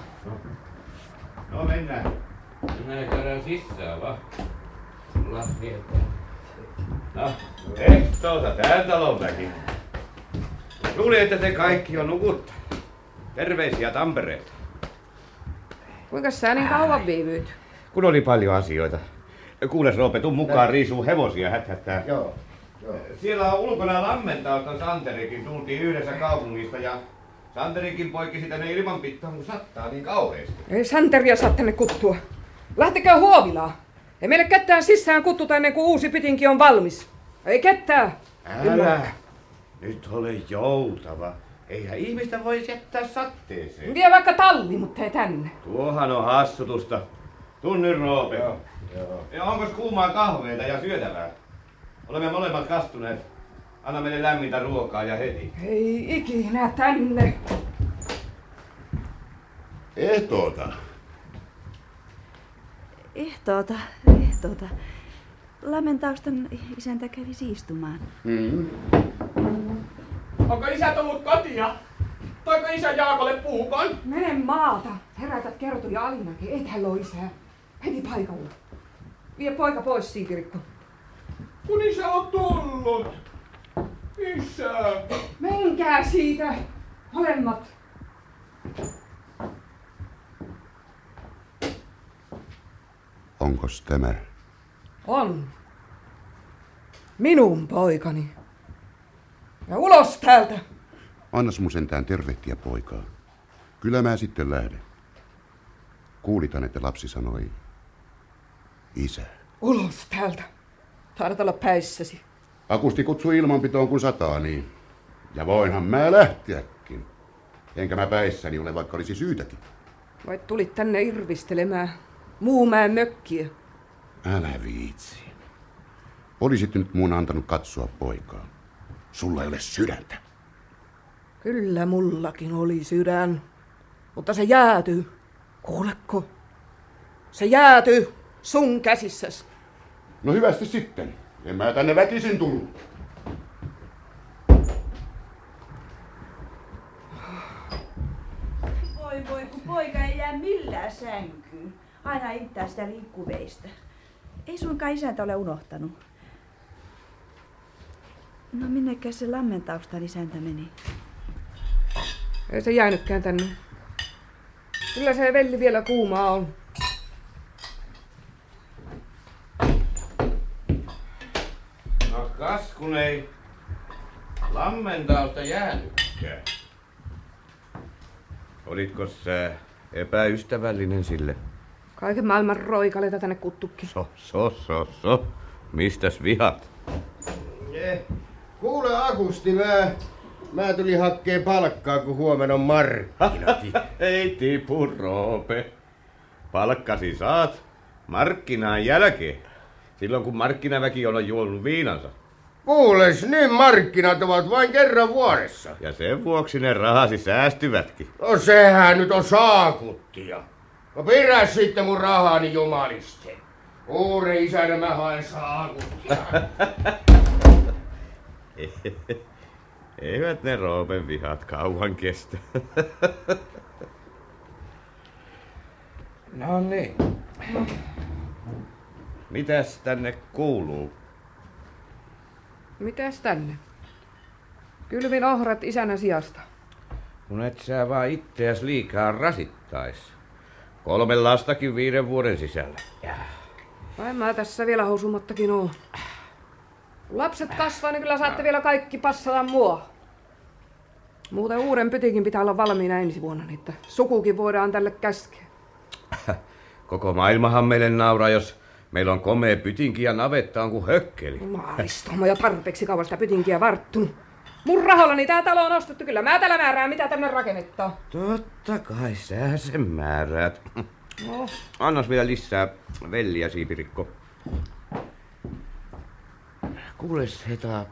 No mennään. Mennään käydään sisään vaan. Sulla No, ehtoosa tää talon väki. Luulin, että te kaikki on nukutta. Terveisiä Tampereelta. Kuinka sä niin kauan viivyyt? Kun oli paljon asioita. Kuules Roope, tuu mukaan riisuu hevosia häthättää. Joo. Siellä on ulkona lammentausta Santerikin. Tultiin yhdessä kaupungista ja Santerikin poikki sitä ne ilman pitää, kun sattaa niin kauheasti. Ei Santeria saa tänne kuttua. Lähtekää huovilaa. Ei meille ketään sisään kuttuta ennen kuin uusi pitinki on valmis. Ei ketään. Älä. Nyt ole joutava. Eihän ihmistä voi jättää satteeseen. Vie vaikka talli, mutta ei tänne. Tuohan on hassutusta. Tunny Roope. Joo. Ja onko kuumaa kahveita ja syötävää? Olemme molemmat kastuneet. Anna meille lämmintä ruokaa ja heti. Ei ikinä tänne. Ehtoota. Ehtoota, ehtoota. Lamentaustan isäntä kävi siistumaan. Mm. Onko isä tullut kotia? Toiko isä Jaakolle puukon? Mene maata. Herätät Kertu ja Alinakin. Et hän ole isää. Heti paikalla. Vie poika pois, Siipirikko. Kun isä on tullut. Isä. Menkää siitä. Molemmat. Onkos tämä? On. Minun poikani. Ja ulos täältä. Annas mun sentään tervehtiä poikaa. Kyllä mä sitten lähden. Kuulitan, että lapsi sanoi isä. Ulos täältä. Taidat olla päissäsi. Akusti kutsui ilmanpitoon kun sataa, niin. Ja voinhan mä lähteäkin. Enkä mä päissäni ole, vaikka olisi syytäkin. Vai tulit tänne irvistelemään Muumäen mökkiä? Älä viitsi. Olisit nyt muun antanut katsoa poikaa. Sulla ei ole sydäntä. Kyllä mullakin oli sydän. Mutta se jäätyy. Kuulekko? Se jäätyy sun käsissäsi. No hyvästi sitten. En mä tänne väkisin tullut. Voi voi, kun poika ei jää millään sänkyyn. Aina ittää sitä liikkuveistä. Ei suinkaan isäntä ole unohtanut. No minnekä se lammentaustan isäntä meni? Ei se jäänytkään tänne. Kyllä se velli vielä kuumaa on. No kas kun ei lammentausta jäänytkään. Olitko sä epäystävällinen sille? Kaiken maailman roikaleita tänne kuttukin. So, so, so, so. Mistäs vihat? Eh, kuule Akusti, mä, mä tulin hakkee palkkaa, kun huomenna on markkinat. *laughs* Ei tipu, Roope. Palkkasi saat markkinaan jälkeen. Silloin kun markkinaväki on juonut viinansa. Kuules, niin markkinat ovat vain kerran vuodessa. Ja sen vuoksi ne rahasi säästyvätkin. No sehän nyt on saakuttia. No pidä sitten mun rahani jumaliste. Uuden isänä mä haen saakuttia. *laughs* Eivät ne Roopen vihat kauan kestä. *laughs* no niin. Mitäs tänne kuuluu? Mitäs tänne? Kylvin ohrat isänä sijasta. Kun et sä vaan itseäs liikaa rasittais. Kolme lastakin viiden vuoden sisällä. Vai mä tässä vielä housumattakin oon. Lapset kasvaa, niin kyllä saatte vielä kaikki passata mua. Muuten uuden pytikin pitää olla valmiina ensi vuonna, niin että sukukin voidaan tälle käskeä. *laughs* Koko maailmahan meille nauraa, jos meillä on komea pytinki ja navetta on kuin hökkeli. Maalistomo ja tarpeeksi kauan sitä pytinkiä varttunut. Mun rahallani tää talo on ostettu, kyllä mä täällä määrään, mitä tänne rakennettaa. Totta kai sä sen määräät. No, Annas vielä lisää velliä, Siipirikko. Kuules, Heta,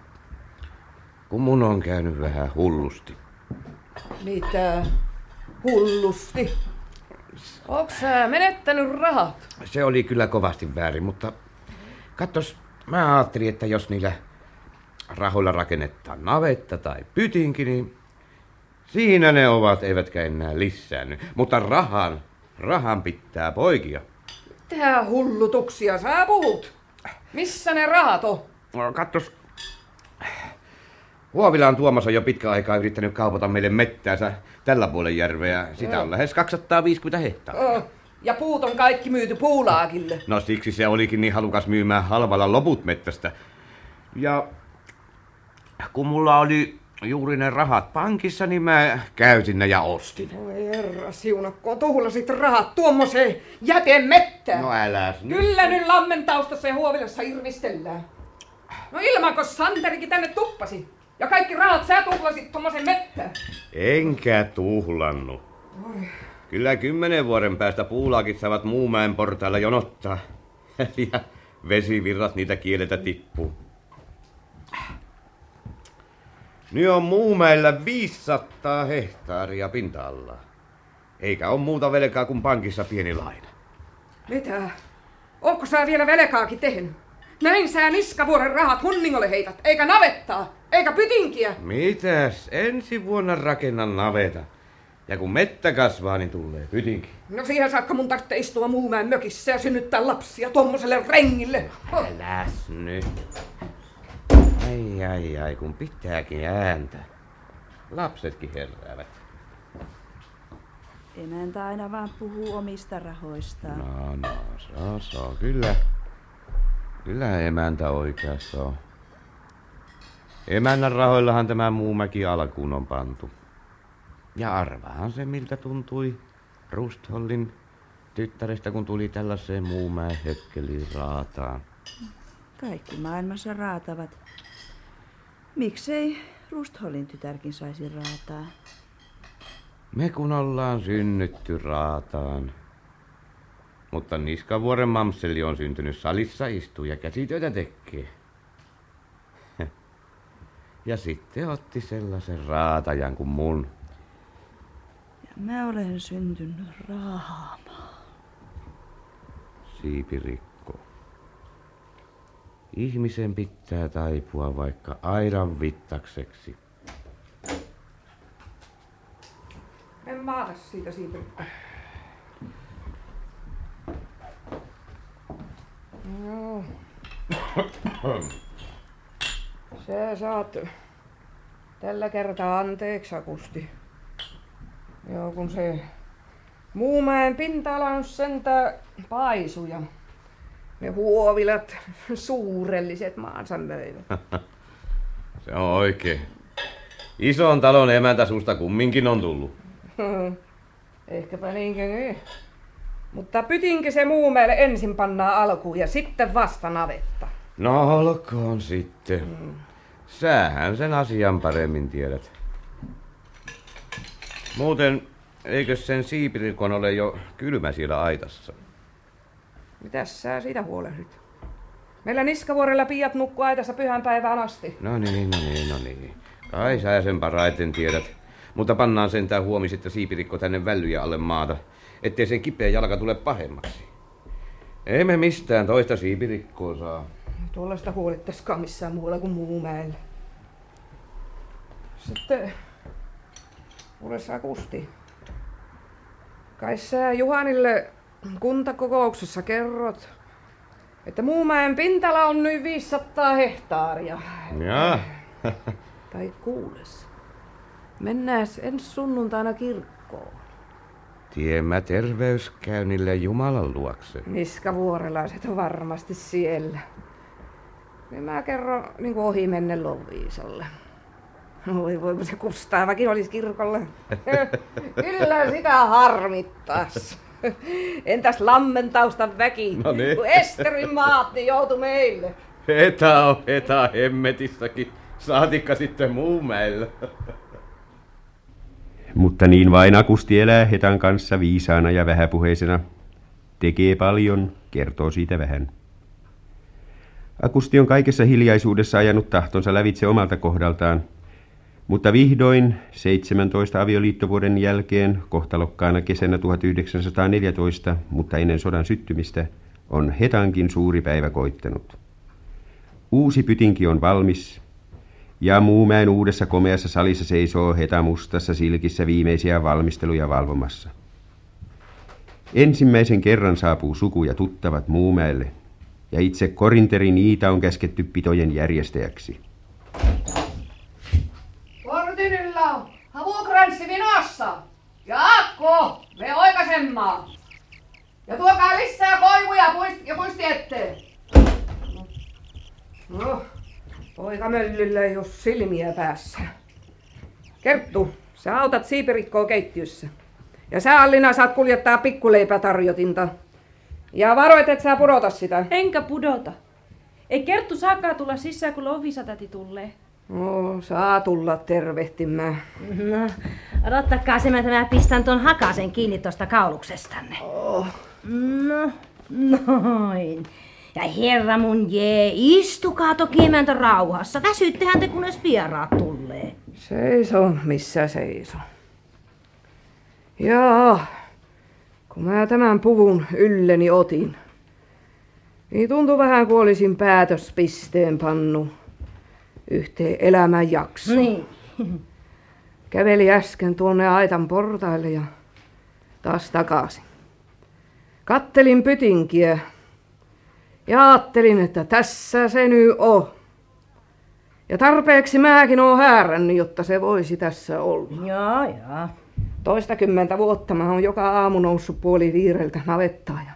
kun mun on käynyt vähän hullusti. mitä hullusti. Onks sä menettänyt rahat? Se oli kyllä kovasti väärin, mutta katsos, mä ajattelin, että jos niillä rahoilla rakennetaan navetta tai pytinki, niin siinä ne ovat, eivätkä enää lisäänny. Mutta rahan, rahan pitää poikia. Tää hullutuksia sä puhut. Missä ne rahat on? No, katsos, Huovilaan Tuomas on jo pitkä aikaa yrittänyt kaupata meille mettäänsä tällä puolen järveä. Sitä on lähes 250 hehtaaria. Oh, ja puut on kaikki myyty puulaakille. No siksi se olikin niin halukas myymään halvalla loput mettästä. Ja kun mulla oli juuri ne rahat pankissa, niin mä käytin ne ja ostin. Oi herra siunakko, tuhlasit rahat tuommoiseen jätemettään. No nyt. Kyllä nyt lammentaustassa ja huovilassa irvistellään. No ilmanko Santerikin tänne tuppasi? Ja kaikki rahat sä tuhlasit tuommoisen mettään. Enkä tuhlannu. Oi. Kyllä kymmenen vuoden päästä puulaakit saavat Muumäen portailla jonottaa. *laughs* ja vesivirrat niitä kieleltä tippuu. Nyt on Muumäellä 500 hehtaaria pinta-alaa. Eikä ole muuta velkaa kuin pankissa pieni laina. Mitä? Onko sä vielä velkaakin tehnyt? Näin sä niskavuoren rahat hunningolle heität, eikä navettaa, eikä pytinkiä. Mitäs? Ensi vuonna rakennan naveta. Ja kun mettä kasvaa, niin tulee pytinki. No siihen saakka mun tarvitsee istua muumäen mökissä ja synnyttää lapsia tommoselle rengille. Oh. Äläs nyt. Ai ai ai, kun pitääkin ääntä. Lapsetkin heräävät. Emäntä aina vaan puhuu omista rahoistaan. No, no, se on kyllä. Kyllä emäntä oikeassa on. Emännän rahoillahan tämä muu mäki alkuun on pantu. Ja arvahan se, miltä tuntui Rusthollin tyttärestä, kun tuli tällaiseen muumäen hökkeliin raataan. Kaikki maailmassa raatavat. Miksei Rustholin tytärkin saisi raataa? Me kun ollaan synnytty raataan. Mutta Niskavuoren mamseli on syntynyt salissa istuu ja käsitöitä tekee. Ja sitten otti sellaisen raatajan kuin mun. Ja mä olen syntynyt raama. Siipirikko. Ihmisen pitää taipua vaikka aidan vittakseksi. En maata siitä Siipirikko. Joo. *coughs* Se saat tällä kertaa anteeksi, Akusti. Joo, kun se Muumäen pinta-ala on sentä paisuja. Ne huovilat, suurelliset maansa möivät. *laughs* Se on oikein. Ison talon emäntä susta kumminkin on tullut. *laughs* Ehkäpä niinkö niin. Mutta pytinkö se muumeelle ensin pannaan alkuun ja sitten vasta navetta? No olkoon sitten. Mm. Sähän sen asian paremmin tiedät. Muuten, eikö sen siipirikon ole jo kylmä siellä aitassa? Mitäs sä siitä huolehdit? Meillä Niskavuorella piiat nukkuu aitassa pyhän päivään asti. No niin, no niin, no niin. Kai sä sen paraiten tiedät. Mutta pannaan sentään huomi sitten siipirikko tänne vällyjä alle maata, ettei sen kipeä jalka tule pahemmaksi. Emme mistään toista siipirikkoa saa. Tuollaista huolittaskaan missään muualla kuin Muumäellä. Sitten, kuule sä Kusti. Kai sä Juhanille kuntakokouksessa kerrot, että Muumäen pintala on nyt 500 hehtaaria. Ja. tai kuules. Mennääs ensi sunnuntaina kirkkoon. Tiemmä terveyskäynnille Jumalan luokse. Niskavuorelaiset on varmasti siellä. Niin mä kerron niin kuin ohi menne Loviisalle. Voi voi, se Kustavakin olisi kirkolla. *laughs* Kyllä sitä harmittas. Entäs lammentaustan väki? No niin. Kun Esterin maat, niin joutui meille. Heta on heta hemmetissäkin. Saatikka sitten muumäillä. Mutta niin vain Akusti elää Hetan kanssa viisaana ja vähäpuheisena. Tekee paljon, kertoo siitä vähän. Akusti on kaikessa hiljaisuudessa ajanut tahtonsa lävitse omalta kohdaltaan, mutta vihdoin 17 avioliittovuoden jälkeen kohtalokkaana kesänä 1914, mutta ennen sodan syttymistä, on Hetankin suuri päivä koittanut. Uusi pytinki on valmis, ja Muumäen uudessa komeassa salissa seisoo Heta mustassa silkissä viimeisiä valmisteluja valvomassa. Ensimmäisen kerran saapuu suku ja tuttavat Muumäelle, ja itse Korinteri niitä on käsketty pitojen järjestäjäksi. Kortinilla, havukranssi vinossa. Ja Akko, me oikaisemmaan. Ja tuokaa lisää koivuja puist- ja puisti eteen. No, poika möllyllä ei ole silmiä päässä. Kerttu, sä autat siipirikkoa keittiössä. Ja sä Allina saat kuljettaa pikkuleipätarjotinta. Ja varoit, et sä pudota sitä. Enkä pudota. Ei Kerttu saakaan tulla sisään, kun Lovisa-täti tulee. No, saa tulla tervehtimään. No, odottakaa se, että mä pistän tuon hakasen kiinni tuosta kauluksestanne. Oh. No, noin. Ja herra mun jee, istukaa toki emäntä rauhassa. Väsyttehän te, kunnes vieraat tulee. Seiso, missä seiso. Joo, kun mä tämän puvun ylleni otin, niin tuntui vähän kuin olisin päätöspisteen pannu. yhteen elämän jakso. Niin. Käveli äsken tuonne aitan portaille ja taas takaisin. Kattelin pytinkiä ja ajattelin, että tässä se nyt on. Ja tarpeeksi mäkin oon häärännyt, jotta se voisi tässä olla. Joo, joo. Toista kymmentä vuotta mä oon joka aamu noussut puoli viireltä navettaa. Ja,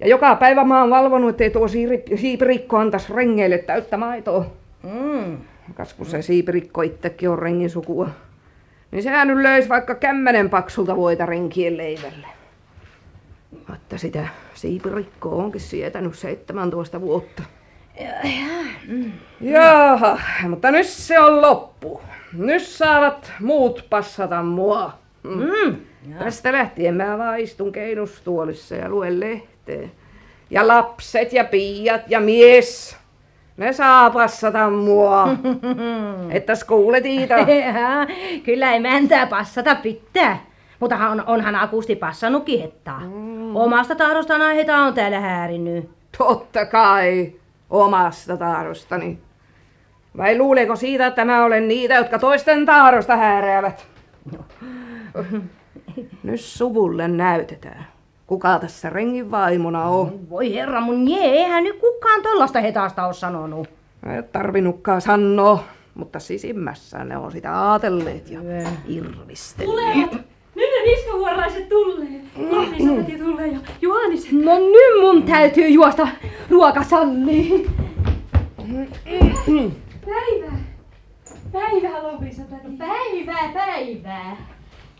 ja joka päivä mä oon valvonut, ettei tuo siiri- siipirikko antaisi rengeille täyttä maitoa. Mm. Kas kun se siipirikko itsekin on rengin sukua. Niin sehän nyt löisi vaikka kämmenen paksulta voita renkien leivälle. Mutta sitä siipirikkoa onkin sietänyt 17 vuotta. Mm. Jaha, mutta nyt se on loppu. Nyt saavat muut passata mua. Mm. Tästä lähtien mä vaan istun keinustuolissa ja luen lehteä. Ja lapset ja piiat ja mies, ne saa passata mua. *laughs* Ettäs kuulet Iita? *laughs* Jaa, Kyllä emäntää passata pitää. Mutta on, onhan akusti passannutkin hettaa. Mm. Omasta tahdostaan heitä on täällä häärinnyt. Totta kai, omasta tahdostani. Vai luuleeko siitä, että mä olen niitä, jotka toisten tahdosta hääräävät? *laughs* Nyt suvulle näytetään, kuka tässä rengin vaimona on. Voi herra mun jee, eihän nyt kukaan tollasta hetasta ole sanonut. Ei tarvinnutkaan sanoa, mutta sisimmässä ne on sitä aatelleet ja irvistelleet. Tulevat! Niskavuoraiset tulee. Lohtisatat tulee jo. Juhaniset. No nyt mun täytyy juosta ruokasalliin. Päivää. Päivää Lovisatäti. Päivää, päivää.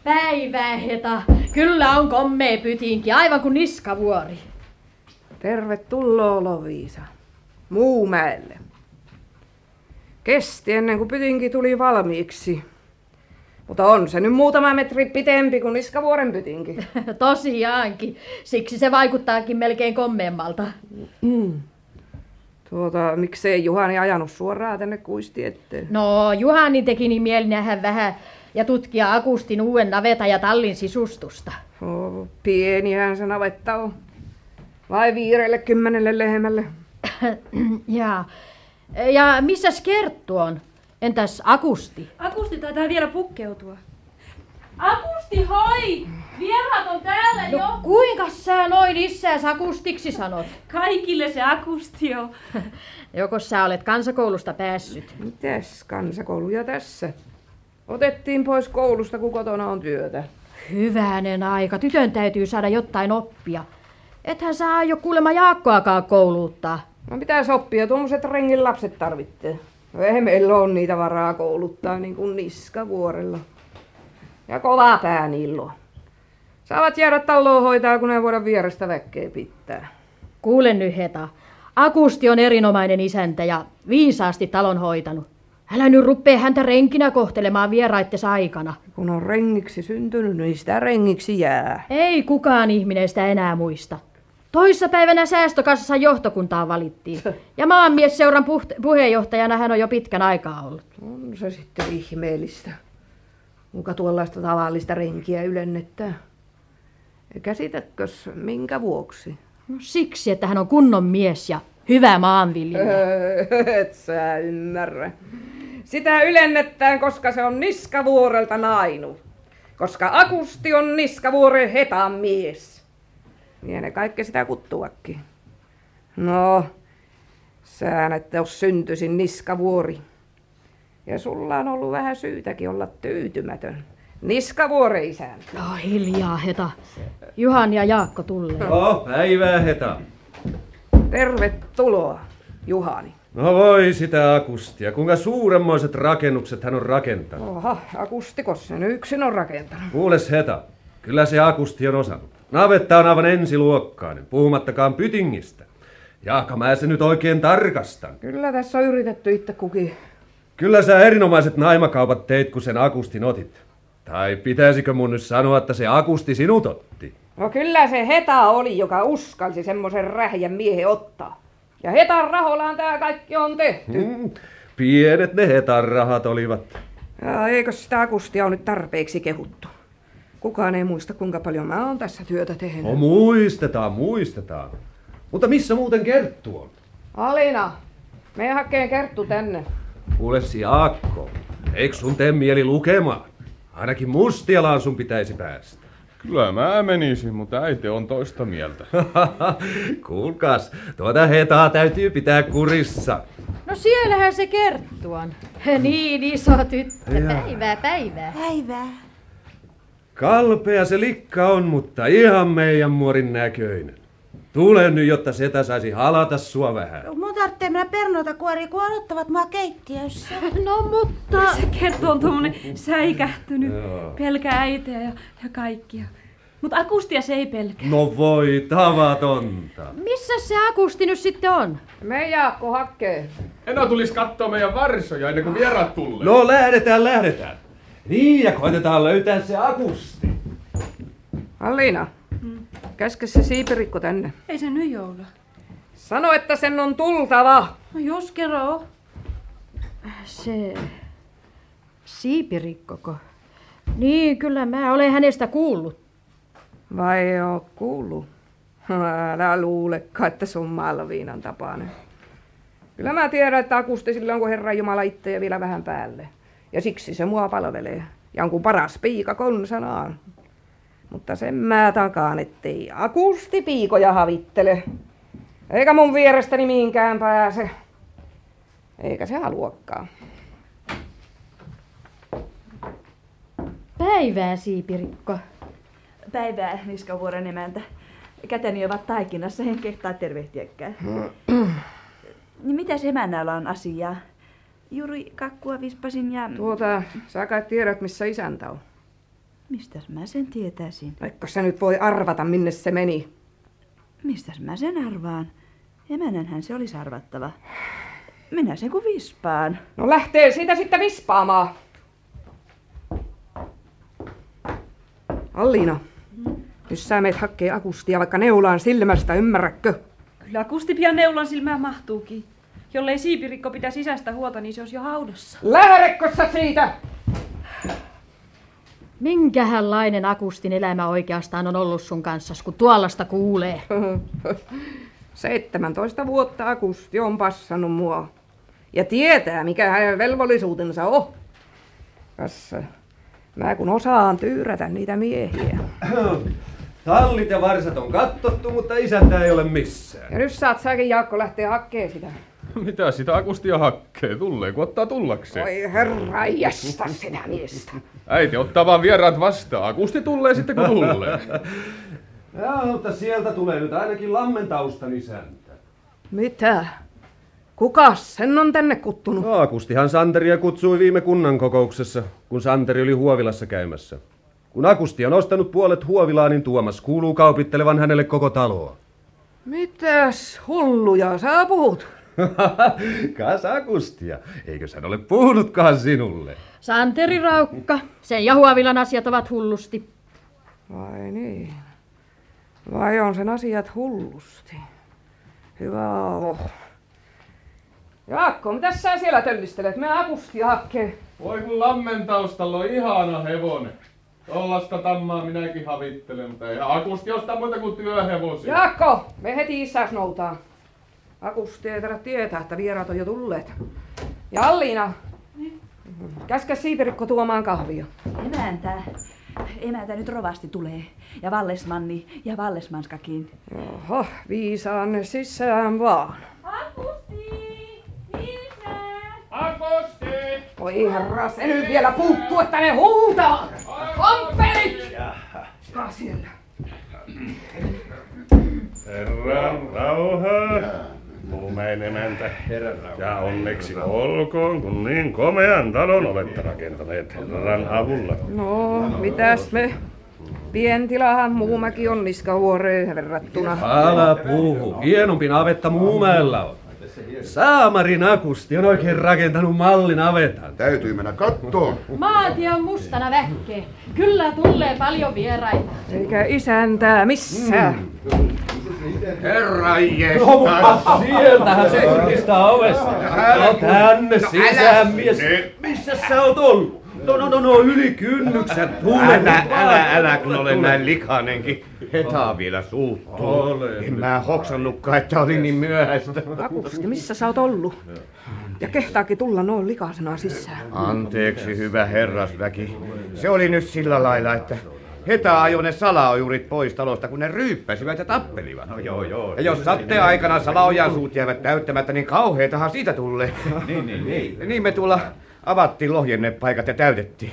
Päivää, Heta. Kyllä on kommea pytinki, aivan kuin niskavuori. Tervetuloa Loviisa. Muumäelle. Kesti ennen kuin pytinki tuli valmiiksi. Mutta on se nyt muutama metri pitempi kuin Niskavuoren pytinki. *laughs* Tosiaankin. Siksi se vaikuttaakin melkein kommeammalta. Mm. Tuota, miksei Juhani ajanut suoraan tänne kuisti eteen? No, Juhani teki niin mieli nähdä vähän ja tutkia Akustin uuden naveta ja tallin sisustusta. Oh, pienihän se navetta on. Vai viirelle kymmenelle lehmälle? *clears throat* ja, ja missäs Kerttu on? Entäs Akusti? Akusti taitaa vielä pukkeutua. Akusti, hoi! Vieraat on täällä jo. No kuinka sä noin isääs Akustiksi sanot? Kaikille se Akusti on. *laughs* Joko sä olet kansakoulusta päässyt? Mitäs kansakouluja tässä? Otettiin pois koulusta, kun kotona on työtä. Hyvänen aika, tytön täytyy saada jotain oppia. Ethän saa jo kuulemma Jaakkoakaan kouluttaa. No pitäis oppia, tuommoiset rengin lapset tarvitsee. Ei meillä on niitä varaa kouluttaa niin kuin niskavuorella. Ja kova pää niillä on. Saavat jäädä taloon hoitaa, kun ei voida vierestä väkkeä pitää. Kuule nyt Heta, Akusti on erinomainen isäntä ja viisaasti talon hoitanut. Älä nyt ruppee häntä renkinä kohtelemaan vieraittes aikana. Kun on rengiksi syntynyt, niin sitä rengiksi jää. Ei kukaan ihminen sitä enää muista. Toissa päivänä säästökassassa johtokuntaa valittiin. Ja maanmiesseuran puht- puheenjohtajana hän on jo pitkän aikaa ollut. On se sitten ihmeellistä. Kuinka tuollaista tavallista renkiä ylennetään? Käsitätkös minkä vuoksi? No siksi, että hän on kunnon mies ja hyvä maanviljelijä. Et sä ymmärrä. Sitä ylennetään, koska se on niskavuorelta nainu. Koska Akusti on niskavuoren hetan mies. Ja ne kaikki sitä kuttuakin. No, sä että jos syntyisin niskavuori. Ja sulla on ollut vähän syytäkin olla tyytymätön. Niskavuore isäntä. No hiljaa, Heta. Juhan ja Jaakko tulee. No, päivää Heta. Tervetuloa, Juhani. No voi sitä Akustia. Kuinka suuremmoiset rakennukset hän on rakentanut. Oha, Akustikos se nyt yksin on rakentanut. Kuules Heta, kyllä se Akusti on osannut. Navetta on aivan ensiluokkainen, puhumattakaan pytingistä. Jaaka, mä se nyt oikein tarkastan. Kyllä tässä on yritetty itse kukin. Kyllä sä erinomaiset naimakaupat teit, kun sen Akustin otit. Tai pitäisikö mun nyt sanoa, että se Akusti sinut otti? No kyllä se Heta oli, joka uskalsi semmoisen rähjän miehen ottaa. Ja Hetan rahollaan tää kaikki on tehty. Hmm. Pienet ne Hetan rahat olivat. Ja eikö sitä Akustia ole nyt tarpeeksi kehuttu? Kukaan ei muista, kuinka paljon mä oon tässä työtä tehnyt. No muistetaan, muistetaan. Mutta missä muuten Kerttu on? Alina, me hakee Kerttu tänne. Kuules Jaakko, eikö sun tee mieli lukemaan? Ainakin Mustialaan sun pitäisi päästä. Kyllä mä menisin, mutta äiti on toista mieltä. *laughs* Kuulkaas, tuota hetaa täytyy pitää kurissa. No siellähän se kerttuan. Niin iso tyttö. Päivää, päivää. Päivää. Kalpea se likka on, mutta ihan meidän muorin näköinen. Tule nyt, jotta setä saisi halata sua vähän. Mun tarvitsee mennä pernoita kuoria, kun odottavat mua keittiössä. *laughs* No mutta... Se kertoo on tuommoinen säikähtynyt. Joo. Pelkää äitiä ja, ja kaikkia. Mutta akustia se ei pelkää. No voi tavatonta. Missä se akusti nyt sitten on? Me Jaakko hakkee. Enää tulis kattoo meidän varsoja ennen kuin vieraat tulee. No lähdetään, lähdetään. Niin, ja koitetaan löytää se akusti. Alliina, käske se siipirikko tänne. Ei se nyt joula. Sano, että sen on tultava. No jos kerro. Se... Siipirikkoko? Niin, kyllä mä olen hänestä kuullut. Vai oo kuullut? Älä luulekaan, että se on Malviinan tapainen. Kyllä mä tiedän, että akusti sillä on kuin Herran Jumala itse ja vielä vähän päälle. Ja siksi se mua palvelee. Ja on kuin paras piika konsanaan. Mutta sen mä takaan, ettei akusti piikoja havittele. Eikä mun vierestäni mihinkään pääse. Eikä se haluakaan. Päivää, Siipirikko. Päivää, Niskavuoren emäntä. Käteni ovat taikinassa, en kehtaa tervehtiäkään. *clears throat* niin mitäs emännällä on asiaa? Juuri kakkua vispasin ja... Tuota, sä kai tiedät, missä isäntä on. Mistäs mä sen tietäisin? Vaikka sä nyt voi arvata, minne se meni. Mistäs mä sen arvaan? Emännänhän se olisi arvattava. Minä sen kuin vispaan. No lähtee siitä sitten vispaamaan. Alliina, nyt sä meet hakkee akustia vaikka neulaan silmästä, ymmärrätkö? Kyllä Kusti pian neulan silmään mahtuukin. Jollei siipirikko pitää sisäistä huolta, niin se olisi jo haudassa. Lähdekö sä siitä? Minkähänlainen akustin elämä oikeastaan on ollut sun kanssa, kun tuollasta kuulee? *laughs* 17 vuotta akusti on passannut mua. Ja tietää, mikä hänen velvollisuutensa on. Kas, mä kun osaan tyyrätä niitä miehiä. *clears throat* Tallit ja varsat on kattottu, mutta isäntä ei ole missään. Ja nyt saat säkin Jaakko lähteä hakkeen sitä. *laughs* Mitä sitä akustia hakkee? Tulee, kun ottaa tullakseen. Oi herra, jästä sitä miestä. Äiti ottaa vaan vieraat vastaan. Akusti tulee sitten, kun tulee. *laughs* Joo, mutta sieltä tulee nyt ainakin lammentaustan isäntä. Mitä? Kukas sen on tänne kuttunut? No, Akustihan Santeria kutsui viime kunnan kokouksessa, kun Santeri oli Huovilassa käymässä. Kun Akusti on ostanut puolet Huovilaa, niin Tuomas kuuluu kaupittelevan hänelle koko taloa. Mitäs hulluja sä puhut? *laughs* Kas Akustia, eikö hän ole puhunutkaan sinulle? Santeri Raukka, sen ja Huovilan asiat ovat hullusti. Vai niin? Vai on sen asiat hullusti? Hyvä oh. Jaakko, mitä sä siellä töllistelet? Me akustia hakkee. Voi kun lammentaustalla on ihana hevonen. Tollasta tammaa minäkin havittelen, mutta ei akusti ostaa muuta kuin työhevosia. Jaakko, me heti isäs noutaa. Akusti ei tarvitse tietää, että vieraat on jo tulleet. Ja Alliina, käske Siipirikko tuomaan kahvia. Emäntä. Emäntä nyt rovasti tulee. Ja Vallesmanni ja Vallesmanskakin. Oho, viisaan sisään vaan. Akusti! Oi herra, se nyt vielä puuttuu, että ne huutaa! Kompelit! Kaa siellä. Herran rauha. Luumäen emäntä. Ja onneksi olkoon, kun niin komean talon olette rakentaneet Herran avulla. No, mitäs me? Pientilahan Muumäki on niskahuoreen verrattuna. Älä puhu. Hienompi navetta Muumäellä on. Saamarin Akusti on oikein rakentanut mallinavetan. Täytyy mennä kattoon. Maatie on mustana vähkeä. Kyllä tulee paljon vieraita. Eikä isäntää missään. Herra jes. No, sieltähän se kurkistaa ovesta. No tänne sisään, mies. Missä sä oot ollut? No, no, no, no, yli kynnyksen. Tule Älä, älä, älä, kun olen Tule. näin likainenkin. Hetaa vielä suuttuu. Olen En mä hoksannutkaan, että oli niin myöhäistä. Akusti, missä sä oot ollut? Ja kehtaakin tulla noin likaisena sisään. Anteeksi, hyvä herrasväki. Se oli nyt sillä lailla, että Heta ajoi ne salaojurit pois talosta, kun ne ryyppäsivät ja tappelivat. No joo, joo. Ja jos satteen aikana salaojan suut jäävät täyttämättä, niin kauheetahan siitä tulee. niin, niin, niin. Niin me tulla avattiin lohjennepaikat ja täytettiin.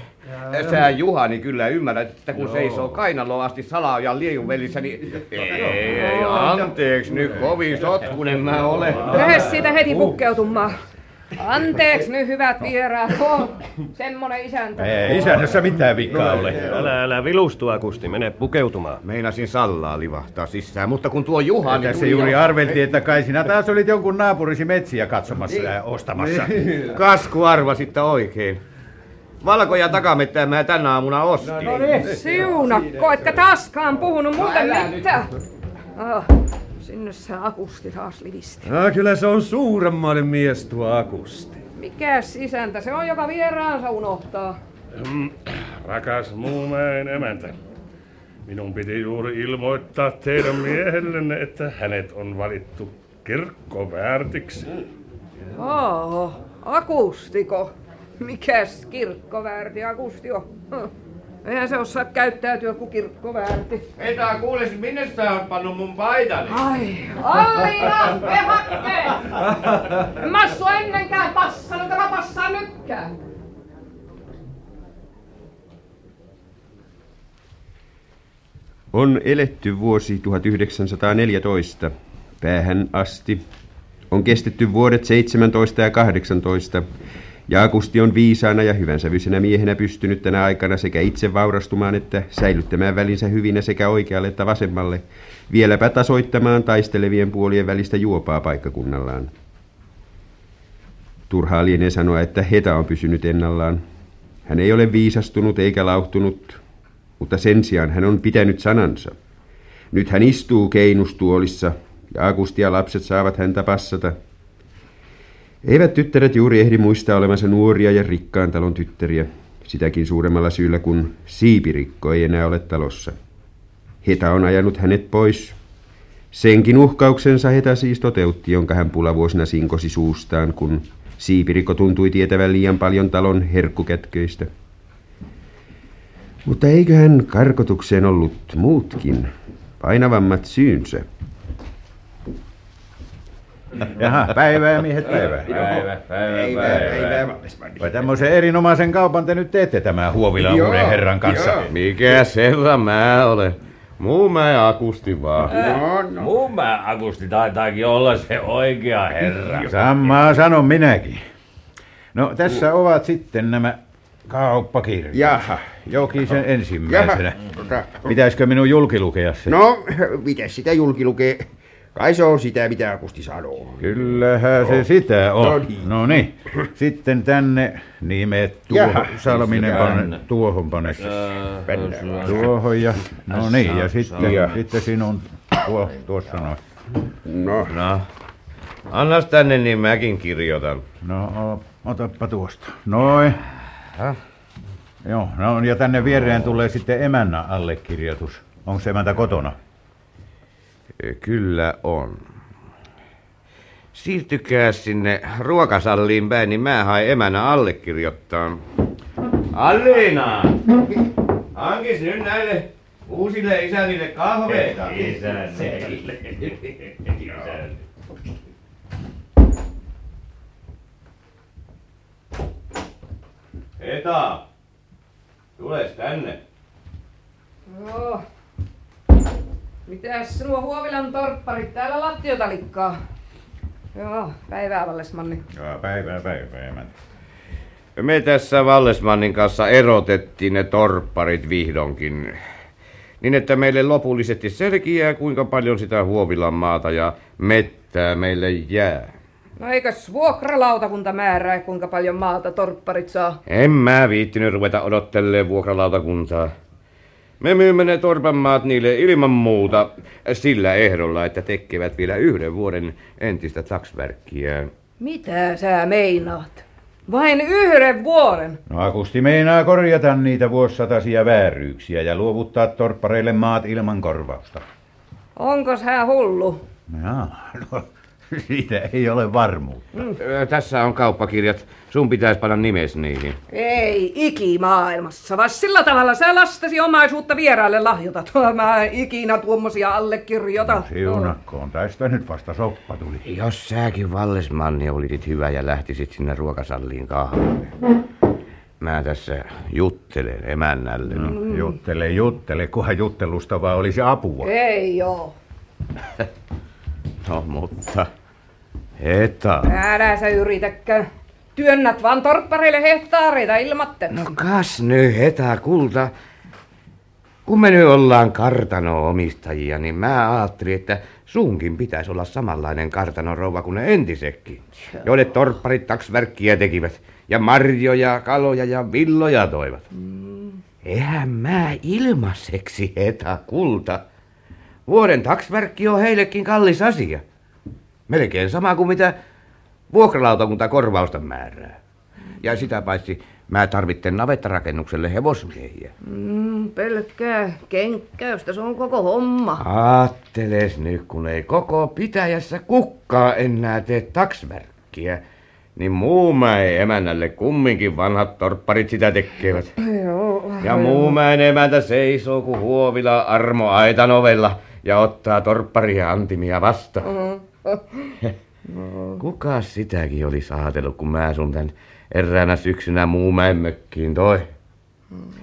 Sä Juhani kyllä ymmärrät, että kun Joo. seisoo kainaloon asti salaojan liejun välissä, niin... Ei, ei, anteeksi nyt, kovin sotkunen mä olen. Lähde siitä heti pukkeutumaan. Anteeksi nyt hyvät vieraat, on semmonen isäntä. Ei isännössä mitään vikaa ole. Älä, älä vilustu, Akusti, mene pukeutumaan. Meinasin sallaa livahtaa sisään, mutta kun tuo Juhani... Tässä tuli juuri ja- arveltiin, että kai sinä taas olit jonkun naapurisi metsiä katsomassa ja ostamassa. Niin. Kasku arvasitte oikein. Valkoja takamettää mä tänä aamuna ostin. No niin. Siunakko, etkä taaskaan puhunut mulle Älä nyt. mitään. Ah, sinne se akusti taas livisti. No, kyllä se on suuremmainen mies tuo Akusti. Mikäs isäntä se on, joka vieraansa unohtaa? Mm, Rakas muumäen emäntä. Minun piti juuri ilmoittaa teidän miehellenne, että hänet on valittu kirkkoväärtiksi. Oho, akustiko? Mikäs kirkkoväärti akusti on? Huh. *laughs* Eihän se osaa käyttäytyä kuin kirkkoväärti. Heta, kuules, minne sä oot pannut mun paitani? Ai, Alliina, pehakke! En mä sua ennenkään passannut, että mä passaan nytkään. On eletty vuosi 1914 päähän asti. On kestetty vuodet 17 ja 18. Ja Akusti on viisaana ja hyvänsävyisenä miehenä pystynyt tänä aikana sekä itse vaurastumaan että säilyttämään välinsä hyvinä sekä oikealle että vasemmalle, vieläpä tasoittamaan taistelevien puolien välistä juopaa paikkakunnallaan. Turhaa lienee sanoa, että Heta on pysynyt ennallaan. Hän ei ole viisastunut eikä lauhtunut, mutta sen sijaan hän on pitänyt sanansa. Nyt hän istuu keinustuolissa ja Akusti lapset saavat häntä passata. Eivät tyttäret juuri ehdi muistaa olevansa nuoria ja rikkaan talon tyttäriä, sitäkin suuremmalla syyllä kun siipirikko ei enää ole talossa. Heta on ajanut hänet pois. Senkin uhkauksensa Heta siis toteutti, jonka hän pulavuosina sinkosi suustaan, kun siipirikko tuntui tietävän liian paljon talon herkkukätköistä. Mutta eiköhän karkotukseen ollut muutkin, painavammat syynsä. Jaha, päivää miehet, päivää. Päivä, päivä, päivä. Vai tämmöisen erinomaisen kaupan te nyt teette tämän Huovilan uuden herran kanssa? joo. Mikä herra mä olen? Muu mä akusti vaan. No, Mun mä Akusti taitaakin olla se oikea herra. Samaa sanon minäkin. No tässä ovat sitten nämä kauppakirjat. Jaha. Jokisen ensimmäisenä. Jaha, Pitäisikö minun julkilukea se? No, miten sitä julki lukee? Kai se on sitä, mitä Akusti sanoo. Kyllähän se Joo. sitä No on. niin. No niin. Sitten tänne nimet Jaha. tuohon. Salminen pane, Tänne. tuohon pane. Tuohon ja... No niin, ja sitten, Ja. sitten sinun tuo, tuossa noin. No. No. Annas tänne, niin mäkin kirjoitan. No, otappa tuosta. Noin. Joo, no ja tänne viereen tulee sitten emännän allekirjoitus. Onko se emäntä kotona? Kyllä on. Siirtykää sinne ruokasalliin päin, niin mä haen emänä allekirjoittaa. Alliina! *laughs* Hankis nyt näille uusille isännille kahveita. Isännille. Eta! Tules tänne. Joo. Mitäs nuo Huovilan torpparit täällä lattiota likkaa? Joo, päivää Vallesmanni. Joo, päivää, päivää, emäntä. Me tässä Vallesmannin kanssa erotettiin ne torpparit vihdoinkin. Niin, että meille lopullisesti selkiää, kuinka paljon sitä Huovilan maata ja mettää meille jää. No eikös vuokralautakunta määrää, kuinka paljon maata torpparit saa? En mä viittinyt ruveta odottelee vuokralautakuntaa. Me myymme ne torpan maat niille ilman muuta sillä ehdolla, että tekevät vielä yhden vuoden entistä taksverkkiä. Mitä sä meinaat? Vain yhden vuoden? No Akusti meinaa korjata niitä vuosisataisia vääryyksiä ja luovuttaa torppareille maat ilman korvausta. Onkos hän hullu? Jaa, no *laughs* Siitä ei ole varmuutta. Ö, Tässä on kauppakirjat. Sun pitäisi panna nimes niihin. Ei ikimaailmassa, vaan sillä tavalla sä lastasi omaisuutta vieraille lahjota. Mä ikinä tuommoisia allekirjoita. Siunakkoon, tästä nyt vasta soppa tuli. Jos säkin Vallesmanni olisit hyvä ja lähtisit sinne ruokasalliin kahville. Mä tässä juttelen emännälle. No, juttele, juttele, kunhan juttelusta vaan olisi apua. Ei oo. *laughs* No, mutta... Heta. Älä sä yritäkään. Työnnät vaan torppareille hehtaareita ilmatten. No kas nyt, Heta, kulta. Kun me nyt ollaan kartano-omistajia, niin mä ajattelin, että sunkin pitäisi olla samanlainen kartanorouva kuin ne entisetkin, joille torpparit taksverkkiä tekivät, ja marjoja, kaloja ja villoja toivat. Mm. Eihän mä ilmaiseksi, Heta, kulta. Vuoden taksverkki on heillekin kallis asia. Melkein sama kuin mitä vuokralautakunta korvausta määrää. Ja sitä paitsi mä tarvitten navettarakennukselle hevosmiehiä. Mm, pelkkää kenkkäystä, se on koko homma. Aatteles nyt, kun ei koko pitäjässä kukkaa enää tee taksverkkiä, niin Muumäen emännälle kumminkin vanhat torpparit sitä tekevät. Joo. Ja Muumäen emäntä seisoo kuin huovila Armo Aitanovella ja ottaa torpparia antimia vastaan. *laughs* Kuka sitäkin olisi ajatellut, kun mä sun tän eräänä syksynä Muumäen mökkiin toi?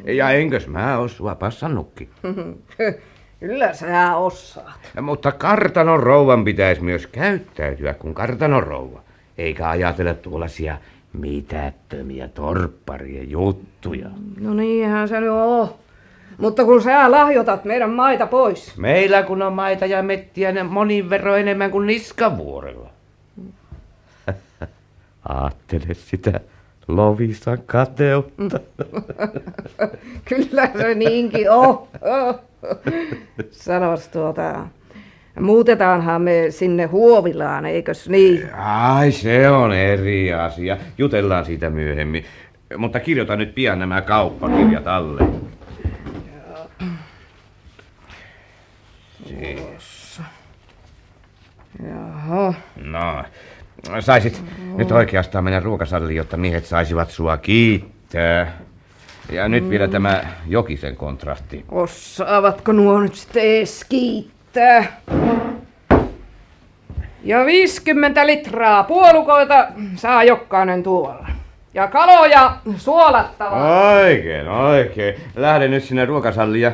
Ja enkös mä oo sua passannutkin? *laughs* Kyllä sä osaat. Mutta kartanon rouvan pitäisi myös käyttäytyä kuin kartanon rouva. Eikä ajatella tuollaisia mitättömiä torpparien juttuja. No niinhän se nyt on. Mutta kun sä lahjoitat meidän maita pois. Meillä kun on maita ja mettiä ne monin verran enemmän kuin Niskavuorella. *laughs* Aattele sitä Lovisan kateutta. *laughs* Kyllä se niinkin on. *laughs* Sanos tuota, muutetaanhan me sinne Huovilaan, eikös niin? Ai se on eri asia. Jutellaan siitä myöhemmin. Mutta kirjoita nyt pian nämä kauppakirjat alle. Siis. Jaha. No, saisit nyt oikeastaan mennä ruokasalliin, jotta miehet saisivat sua kiittää. Ja nyt vielä tämä Jokisen kontrahti. Osaavatko nuo nyt sitten ees kiittää? Ja 50 litraa puolukoita saa jokainen tuolla. Ja kaloja suolattavaa. Oikein, oikein. Lähden nyt sinne ruokasalliin ja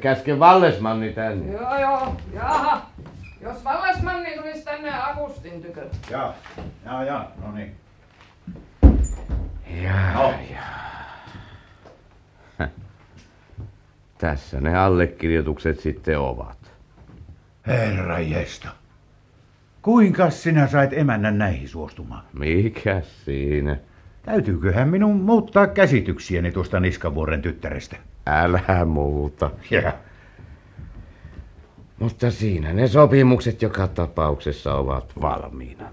käsken Vallesmanni tänne. Joo, joo. Jaha. Jos Vallasmanni tulisi tänne Agustin tykö. Jaa, jaa, jaa, no niin. Ja, No. ja. Häh. *laughs* Tässä ne allekirjoitukset sitten ovat. Herra jesta. Kuinka sinä sait emännän näihin suostumaan? Mikä siinä? Täytyyköhän minun muuttaa käsityksiäni tuosta Niskavuoren tyttärestä? Älä muuta. Ja. Mutta siinä ne sopimukset joka tapauksessa ovat valmiina.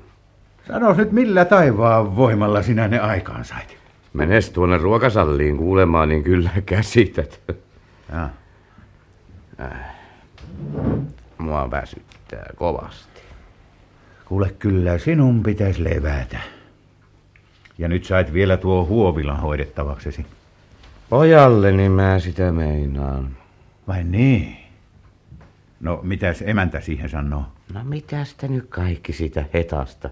Sanois nyt millä taivaan voimalla sinä ne aikaan sait? Menes tuonne ruokasalliin kuulemaan, niin kyllä käsität. Ja. Äh. Mua väsyttää kovasti. Kuule, kyllä sinun pitäisi levätä. Ja nyt sait vielä tuo huovilan hoidettavaksesi. Pojalleni mä sitä meinaan. Vai niin? No, mitäs emäntä siihen sanoo? No mitäs te nyt kaikki sitä hetasta?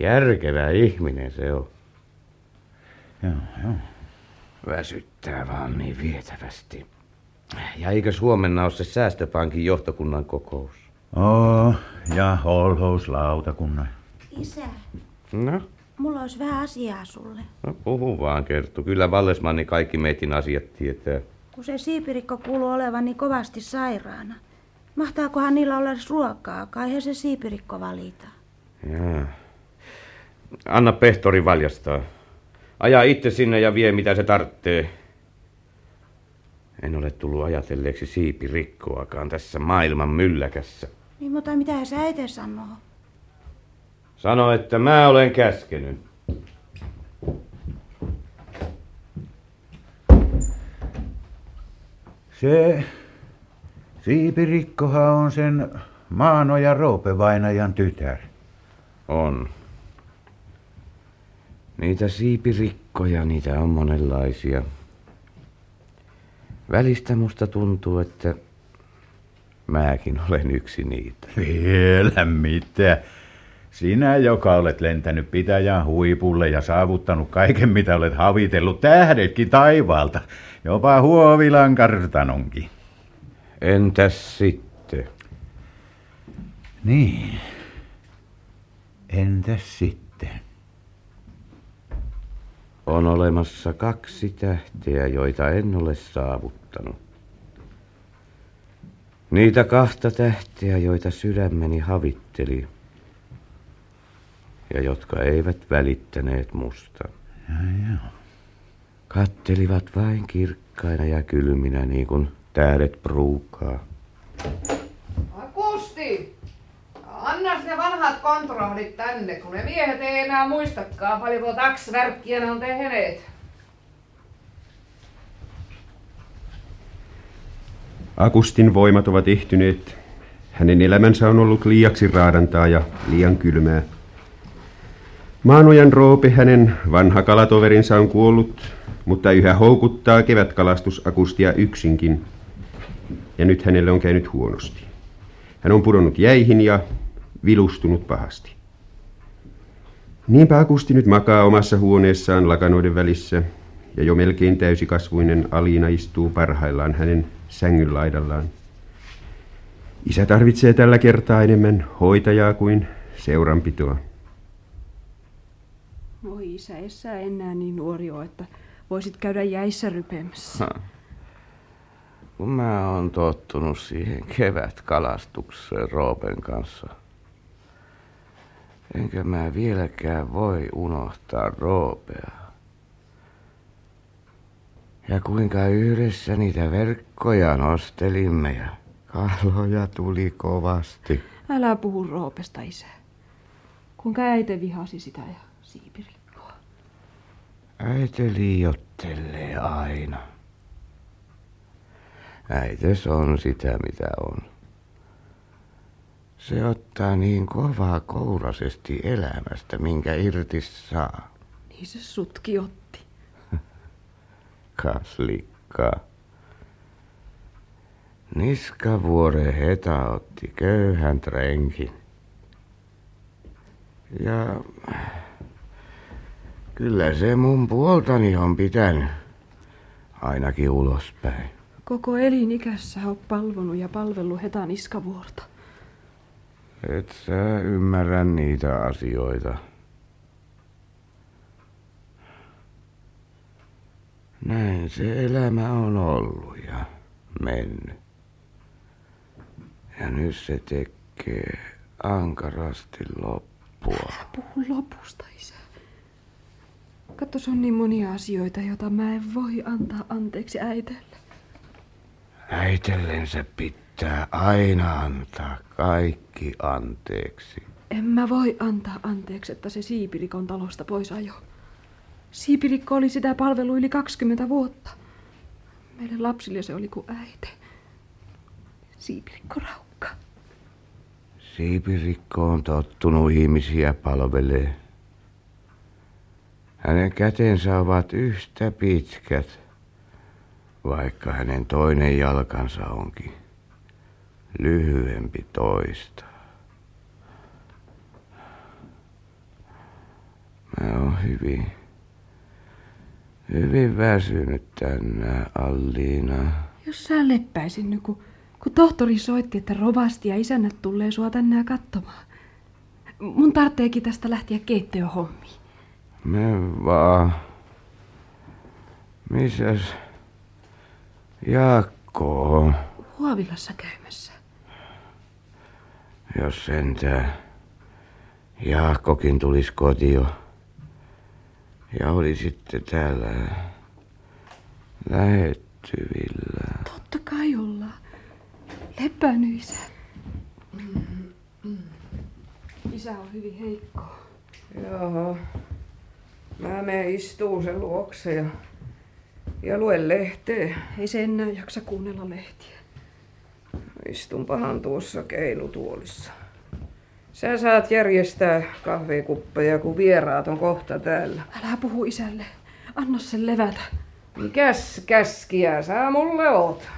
Järkevä ihminen se on. Joo, joo. Väsyttää vaan niin vietävästi. Ja eikö huomenna ole se säästöpankin johtokunnan kokous? Oo, ja holhouslautakunnan. Isä, No, mulla olisi vähän asiaa sulle. no puhu vaan Kerttu. Kyllä Vallesmanni kaikki meitin asiat tietää. Kun se siipirikko kuuluu olevan niin kovasti sairaana. Mahtaakohan niillä olla ruokaa? Kai he se siipirikko valita. Jaa. Anna pehtori valjastaa. Aja itse sinne ja vie mitä se tarvitsee. En ole tullut ajatelleeksi siipirikkoakaan tässä maailman mylläkässä. Niin, mutta mitä sä itse sanoo? Sano, että mä olen käskenyt. Se Siipirikkohan on sen Maano ja Roope Vainajan tytär. On. Niitä siipirikkoja, niitä on monenlaisia. Välistä musta tuntuu, että mäkin olen yksi niitä. Vielä mitä? Sinä, joka olet lentänyt pitäjän huipulle ja saavuttanut kaiken, mitä olet havitellut, tähdetkin taivaalta, jopa Huovilan kartanonkin. Entäs sitten? Niin. Entäs sitten? On olemassa kaksi tähteä, joita en ole saavuttanut. Niitä kahta tähteä, joita sydämeni havitteli ja jotka eivät välittäneet musta. Ja, ja. Kattelivat vain kirkkaina ja kylminä niin kuin tähdet pruukaa. Akusti! Anna ne vanhat kontrollit tänne, kun ne miehet ei enää muistakaan paljonko taksvärkkiä ne on tehneet. Akustin voimat ovat ehtyneet. Hänen elämänsä on ollut liiaksi raadantaa ja liian kylmää. Maanojan Roope, hänen vanha kalatoverinsa on kuollut, mutta yhä houkuttaa kevätkalastus Akustia yksinkin. Ja nyt hänelle on käynyt huonosti. Hän on pudonnut jäihin ja vilustunut pahasti. Niinpä Akusti nyt makaa omassa huoneessaan lakanoiden välissä, ja jo melkein täysikasvuinen Aliina istuu parhaillaan hänen sängyn laidallaan. Isä tarvitsee tällä kertaa enemmän hoitajaa kuin seuranpitoa. Voi isä, et sä enää niin nuori ole, että voisit käydä jäissä rypemässä. Ha. Kun mä oon tottunut siihen kevätkalastukseen Roopen kanssa. Enkä mä vieläkään voi unohtaa Roopea. Ja kuinka yhdessä niitä verkkoja nostelimme ja kaloja tuli kovasti. Älä puhu Roopesta, isä. Kuinka äite vihasi sitä ja siipirikkoa. Äiti liiottelee aina. Äites on sitä, mitä on. Se ottaa niin kovaa kourasesti elämästä, minkä irti saa. Niin se sutki otti. *laughs* Kaslikka. Niskavuore Heta otti köyhän renkin. Ja kyllä se mun puoltani on pitänyt, ainakin ulospäin. Koko elinikässä on palvonut ja palvellut Hetan iskavuorta. Et sä ymmärrä niitä asioita. Näin se elämä on ollut ja mennyt. Ja nyt se tekee ankarasti loppua. Älä puhu lopusta, isä. Katso, on niin monia asioita, joita mä en voi antaa anteeksi äitelle. Äitellensä pitää aina antaa kaikki anteeksi. En mä voi antaa anteeksi, että se Siipirikon talosta pois ajo. Siipirikko oli sitä palvelu yli 20 vuotta. Meille lapsille se oli kuin äiti. Siipirikko raukka. Siipirikko on tottunut ihmisiä palvelee. Hänen kätensä ovat yhtä pitkät, vaikka hänen toinen jalkansa onkin lyhyempi toista. Mä oon hyvin, hyvin väsynyt tänään, Alliina. Jos sä leppäisin nyt, kun, kun tohtori soitti, että rovasti ja isännät tulee sua tänne katsomaan. Mun tarvitseekin tästä lähteä keittiöhommiin. Me vaan. Missäs Jaakko on? Huovilassa käymässä. Jos sentään Jaakkokin tulisi kotio. Ja oli sitten täällä lähettyvillä. Totta kai ollaan. Leppänyt isä. Isä on hyvin heikko. Joo. Mä menen istuu sen luokse ja, ja luen lehteä. Ei se enää jaksa kuunnella lehtiä. Istunpahan tuossa keinutuolissa. Sä saat järjestää kahvikuppeja, kun vieraat on kohta täällä. Älä puhu isälle. Anna sen levätä. Mikäs käskiä sä mulle oot?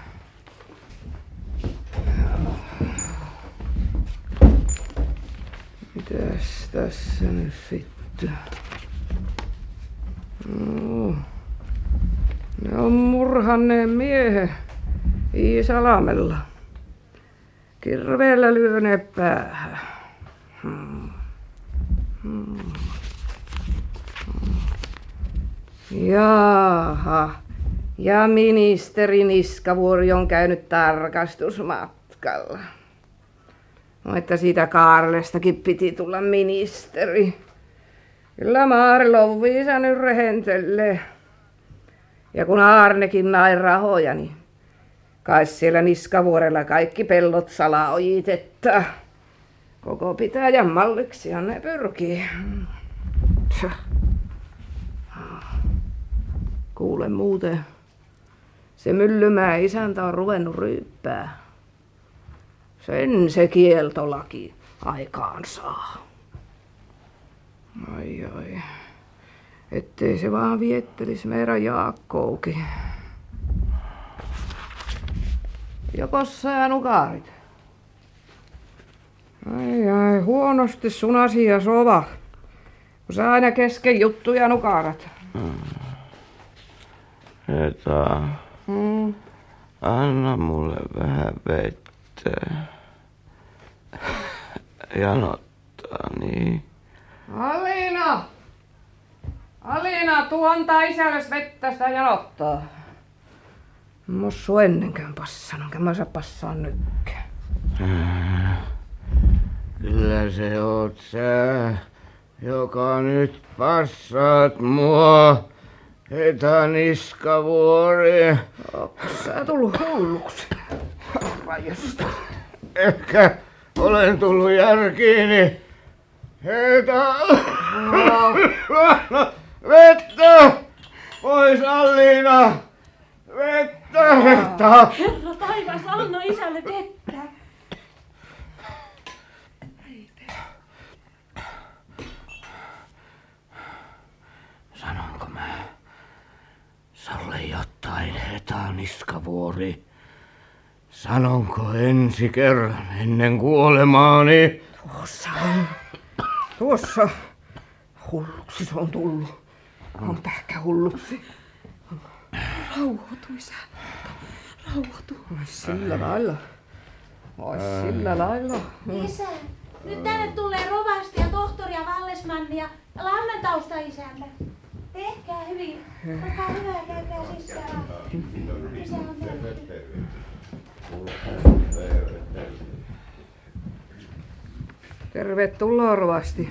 Mitäs tässä nyt sitten? Ne on murhanneen miehen Iisalamella. Kirveellä lyöneet päähän. Jaaha. Ja ministeri Niskavuori on käynyt tarkastusmatkalla. No, että siitä Kaarlestakin piti tulla ministeri. Kyllä Maari Loviisa nyt rehentelee. Ja kun Aarnekin näin rahoja, niin kai siellä Niskavuorella kaikki pellot salaojitetta. Koko pitäjän malliksi ne pyrkii. Kuule muuten, se Myllymää isäntä on ruvennut ryyppää. Sen se kieltolaki aikaan saa. Ai ai. Ettei se vaan viettelis meidän Jaakkoukin. Joko sä nukaarit? Ai ai, huonosti sun asia sova. Kun sä aina kesken juttuja nukarat. Heta, Mm. anna mulle vähän vettä. *laughs* Janottaa, niin. Alina! Alina, tuu antaa isällesi vettä sitä janottaa. Mä oon ennenkään passannut, enkä mä saa passaa nykkään. Kyllä se oot sä, joka nyt passaat mua. Heta niskavuori. Onko sä tullut hulluksi? Rajosta. Ehkä olen tullut järkiini. Heta! *laughs* Vettä! Pois Alliina! Vettä! Heta! Herra taivas, anna isälle vettä. Sanonko mä Salle jotain, Heta Niskavuori? Sanonko ensi kerran ennen kuolemaani? Tuossa on. Tuossa. Hulluksi se on tullut. On pähkä hulluksi. Rauhoitu, isä. Rauhoitu. Sillä lailla. Ai sillä lailla. Isä, nyt tänne tulee rovasti ja tohtori ja Vallesmanni ja lammentausta isäntä. Tehkää hyvin. Olkaa hyvä ja käykää sisään. Isä on terve. Tervetuloa rovasti.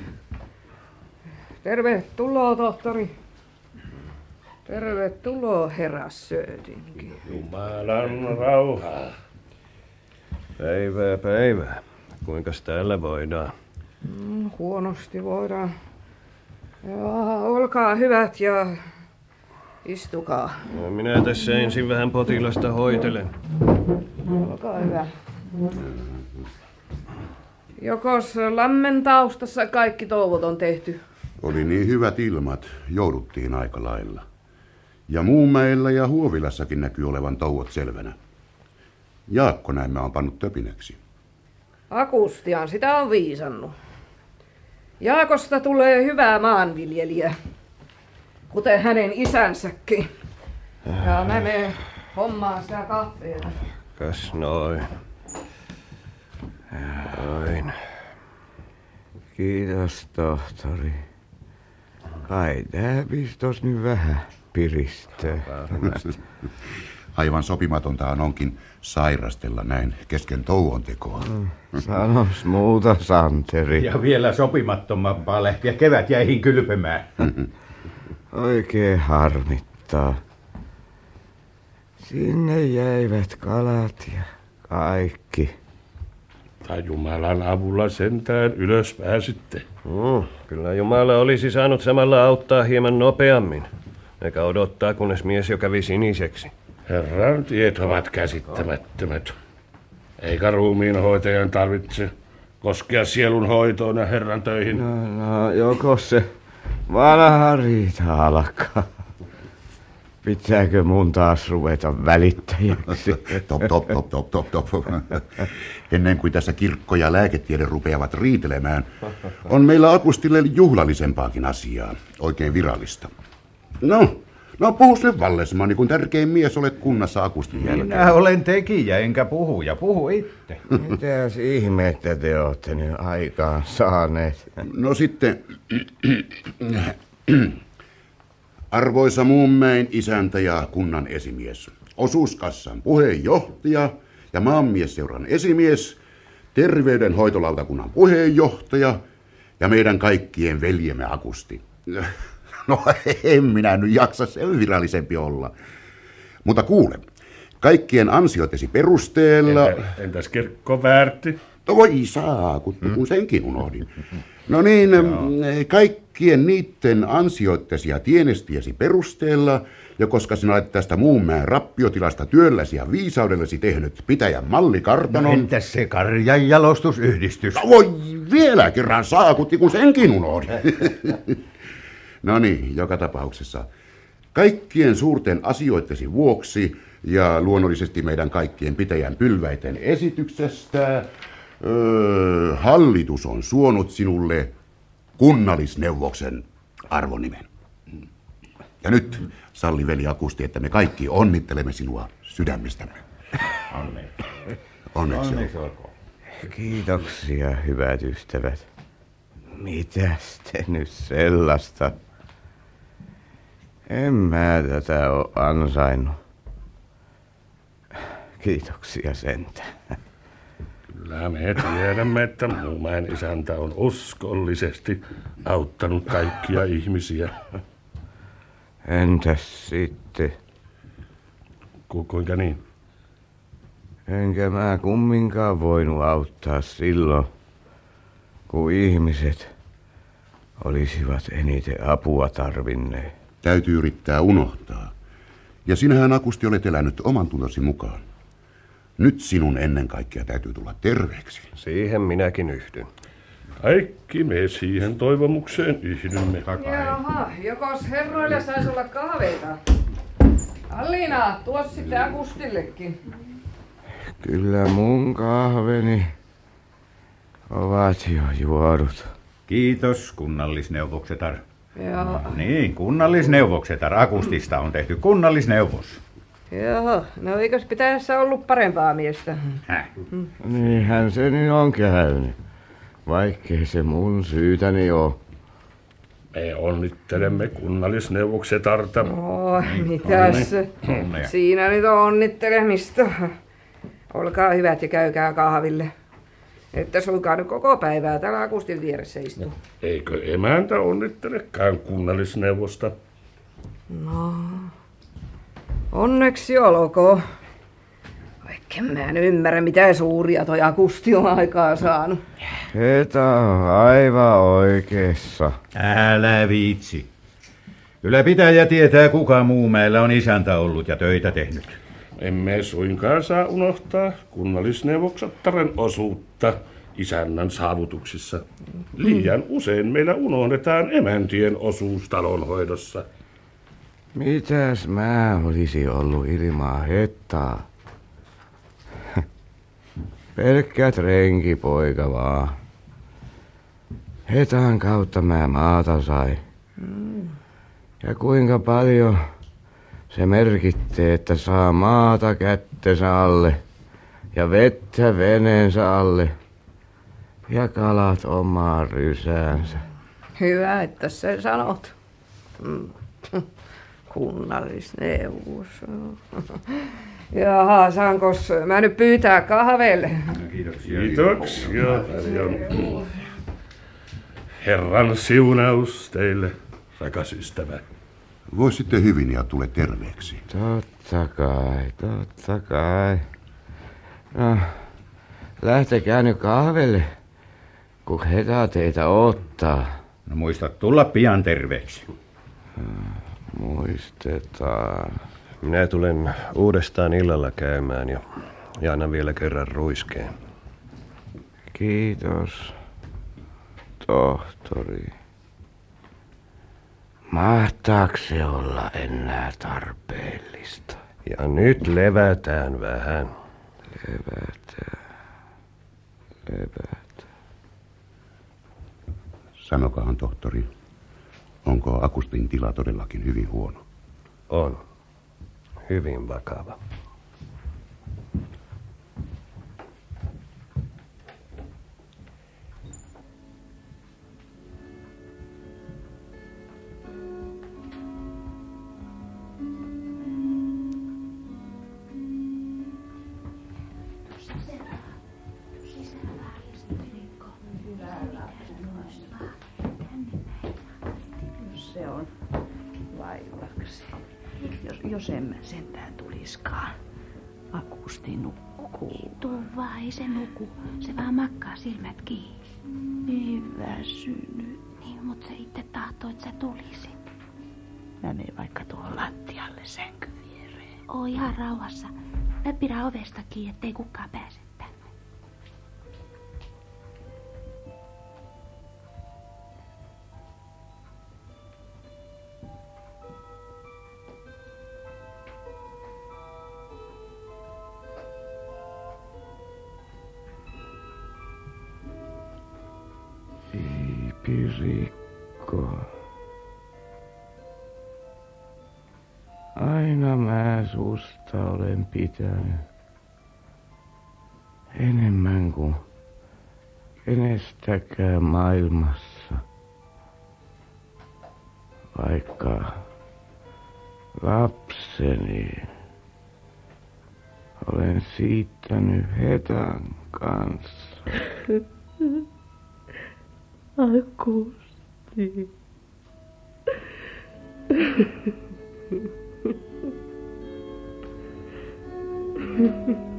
Tervetuloa tohtori. Tervetuloa herra Söötinkin. Jumalan rauhaa. Päivää, päivää. Kuinkas täällä voidaan? Mm, huonosti voidaan. Ja, olkaa hyvät ja istukaa. No, minä tässä ensin vähän potilasta hoitelen. Olkaa hyvä. Jokos lammen taustassa kaikki touvot on tehty? Oli niin hyvät ilmat, jouduttiin aika lailla. Ja Muumäellä ja Huovilassakin näkyy olevan touot selvänä. Jaakko näemme on pannut töpinäksi. Akustian sitä on viisannut. Jaakosta tulee hyvä maanviljelijä, kuten hänen isänsäkin. Ja menen hommaa sitä kahvia. Kas noin. Noin. Kiitos, tohtori. Kai tää pistos nyt vähän piristää. *laughs* Aivan sopimatontahan onkin sairastella näin kesken touon tekoa. Sanos muuta, Santeri. Ja vielä sopimattomampaa lähteä kevät jäihin kylpemään. *laughs* Oikein harmittaa. Sinne jäivät kalat ja kaikki. Tai Jumalan avulla sentään ylös pääsitte. Mm, kyllä Jumala olisi saanut samalla auttaa hieman nopeammin. Eikä odottaa, kunnes mies jo kävi siniseksi. Herran tiet ovat käsittämättömät. Eikä ruumiinhoitajan tarvitse koskea sielun hoitoon ja herran töihin. No, no joko se vanha riita alkaa. Pitääkö mun taas ruveta välittäjäksi? *laughs* Top, top, top, top, top, top. Ennen kuin tässä kirkko ja lääketiede rupeavat riitelemään, on meillä Akustille juhlallisempaakin asiaa, oikein virallista. No, no puhu sen Vallesmani, kun tärkein mies olet kunnassa Akustin jälkeen. Minä olen tekijä, enkä puhuja. Puhu itse. Mitäs ihmettä te olette nyt aikaan saaneet? No sitten, arvoisa muummäin isäntä ja kunnan esimies, osuuskassan puheenjohtaja ja maanmiesseuran esimies, terveydenhoitolautakunnan puheenjohtaja ja meidän kaikkien veljemme Akusti. *laughs* No en minä nyt jaksa sen virallisempi olla. Mutta kuule, kaikkien ansiotesi perusteella... Entä, entäs kirkko väärti? No voi saa, kun, kun senkin unohdin. *laughs* No niin, kaikkien niiden ansioittesi ja tienestiesi perusteella, ja koska sinä olet tästä muunmäen rappiotilasta työlläsi ja viisaudellesi tehnyt pitäjän mallikartanon... No entäs se karjan jalostusyhdistys? No voi vielä kerran saakutti, kun senkin unohdin. *laughs* no niin, joka tapauksessa. Kaikkien suurten asioittesi vuoksi ja luonnollisesti meidän kaikkien pitäjän pylväiten esityksestä öö, hallitus on suonut sinulle kunnallisneuvoksen arvonimen. Ja nyt, salli veli Akusti, että me kaikki onnittelemme sinua sydämestämme. Onneksi. Onneksi, Onneksi olkoon. Kiitoksia, hyvät ystävät. Mitäs te nyt sellaista? En mä tätä ole ansainnut. Kiitoksia sentään. Kyllä me tiedämme, että Muumäen isäntä on uskollisesti auttanut kaikkia ihmisiä. Entäs sitten? Ku, kuinka niin? Enkä mä kumminkaan voinut auttaa silloin, kun ihmiset olisivat eniten apua tarvinneet. Täytyy yrittää unohtaa. Ja sinähän Akusti olet elänyt oman tuntosi mukaan. Nyt sinun ennen kaikkea täytyy tulla terveeksi. Siihen minäkin yhdyn. Kaikki me siihen toivomukseen yhdymme. Jaha, jokos herroille saisi olla kahveita? Alliina, tuo sitten Akustillekin. Kyllä mun kahveni ovat jo juodut. Kiitos, kunnallisneuvoksetar. Joo. Niin, kunnallisneuvoksetar. Akustista on tehty kunnallisneuvos. Joo, no eikös pitäessä ollut parempaa miestä? Häh? Niinhän se nyt on käynyt, vaikkei se mun syytäni ole. Me onnittelemme kunnallisneuvoksetarta. Oh, mitäs? Onnea. Siinä nyt on onnittelemista. Olkaa hyvät ja käykää kahville. Että suikaa nyt koko päivää täällä Akustin vieressä istua. Eikö emäntä onnittelekään kunnallisneuvosta? No, onneksi olkoon. Vaikka mä en ymmärrä, mitä suuria toi Akusti on aikaa saanut. Heta on aivan oikeassa. Älä viitsi. Kyllä pitäjä tietää, kuka muu meillä on isäntä ollut ja töitä tehnyt. Emme suinkaan saa unohtaa kunnallisneuvoksattaren osuutta isännän saavutuksissa. Liian usein meillä unohdetaan emäntien osuus talonhoidossa. Mitäs mä olisi ollut ilman hettaa? Pelkkä renkipoika vaan. Hetan kautta mä maata sai. Ja kuinka paljon se merkittee, että saa maata kättensä alle ja vettä veneensä alle ja kalat omaan rysäänsä. Hyvä, että sen sanot. Mm. Kunnallisneuvos. *laughs* Jaha, saanko mä nyt pyytää kahvelle? Kiitoksia. Kiitoksia paljon. Herran siunaus teille, rakas ystävä. Vois sitten hyvin ja tule terveeksi. Totta kai, totta kai. No, lähtekää nyt kahvelle, kun heta teitä ottaa. No muista tulla pian terveeksi. Muistetaan. Minä tulen uudestaan illalla käymään ja, ja annan vielä kerran ruiskeen. Kiitos, tohtori. Mahtaako se olla enää tarpeellista? Ja nyt levätään vähän. Levätään. Levätään. Sanokahan, tohtori, onko Akustin tila todellakin hyvin huono? On. Hyvin vakava. Ettei kukaan pääse tänne. Siipirikko. Aina mä susta olen pitänyt. Kenestäkään maailmassa. Vaikka lapseni olen siittänyt Hetan kanssa. Akusti. *laughs*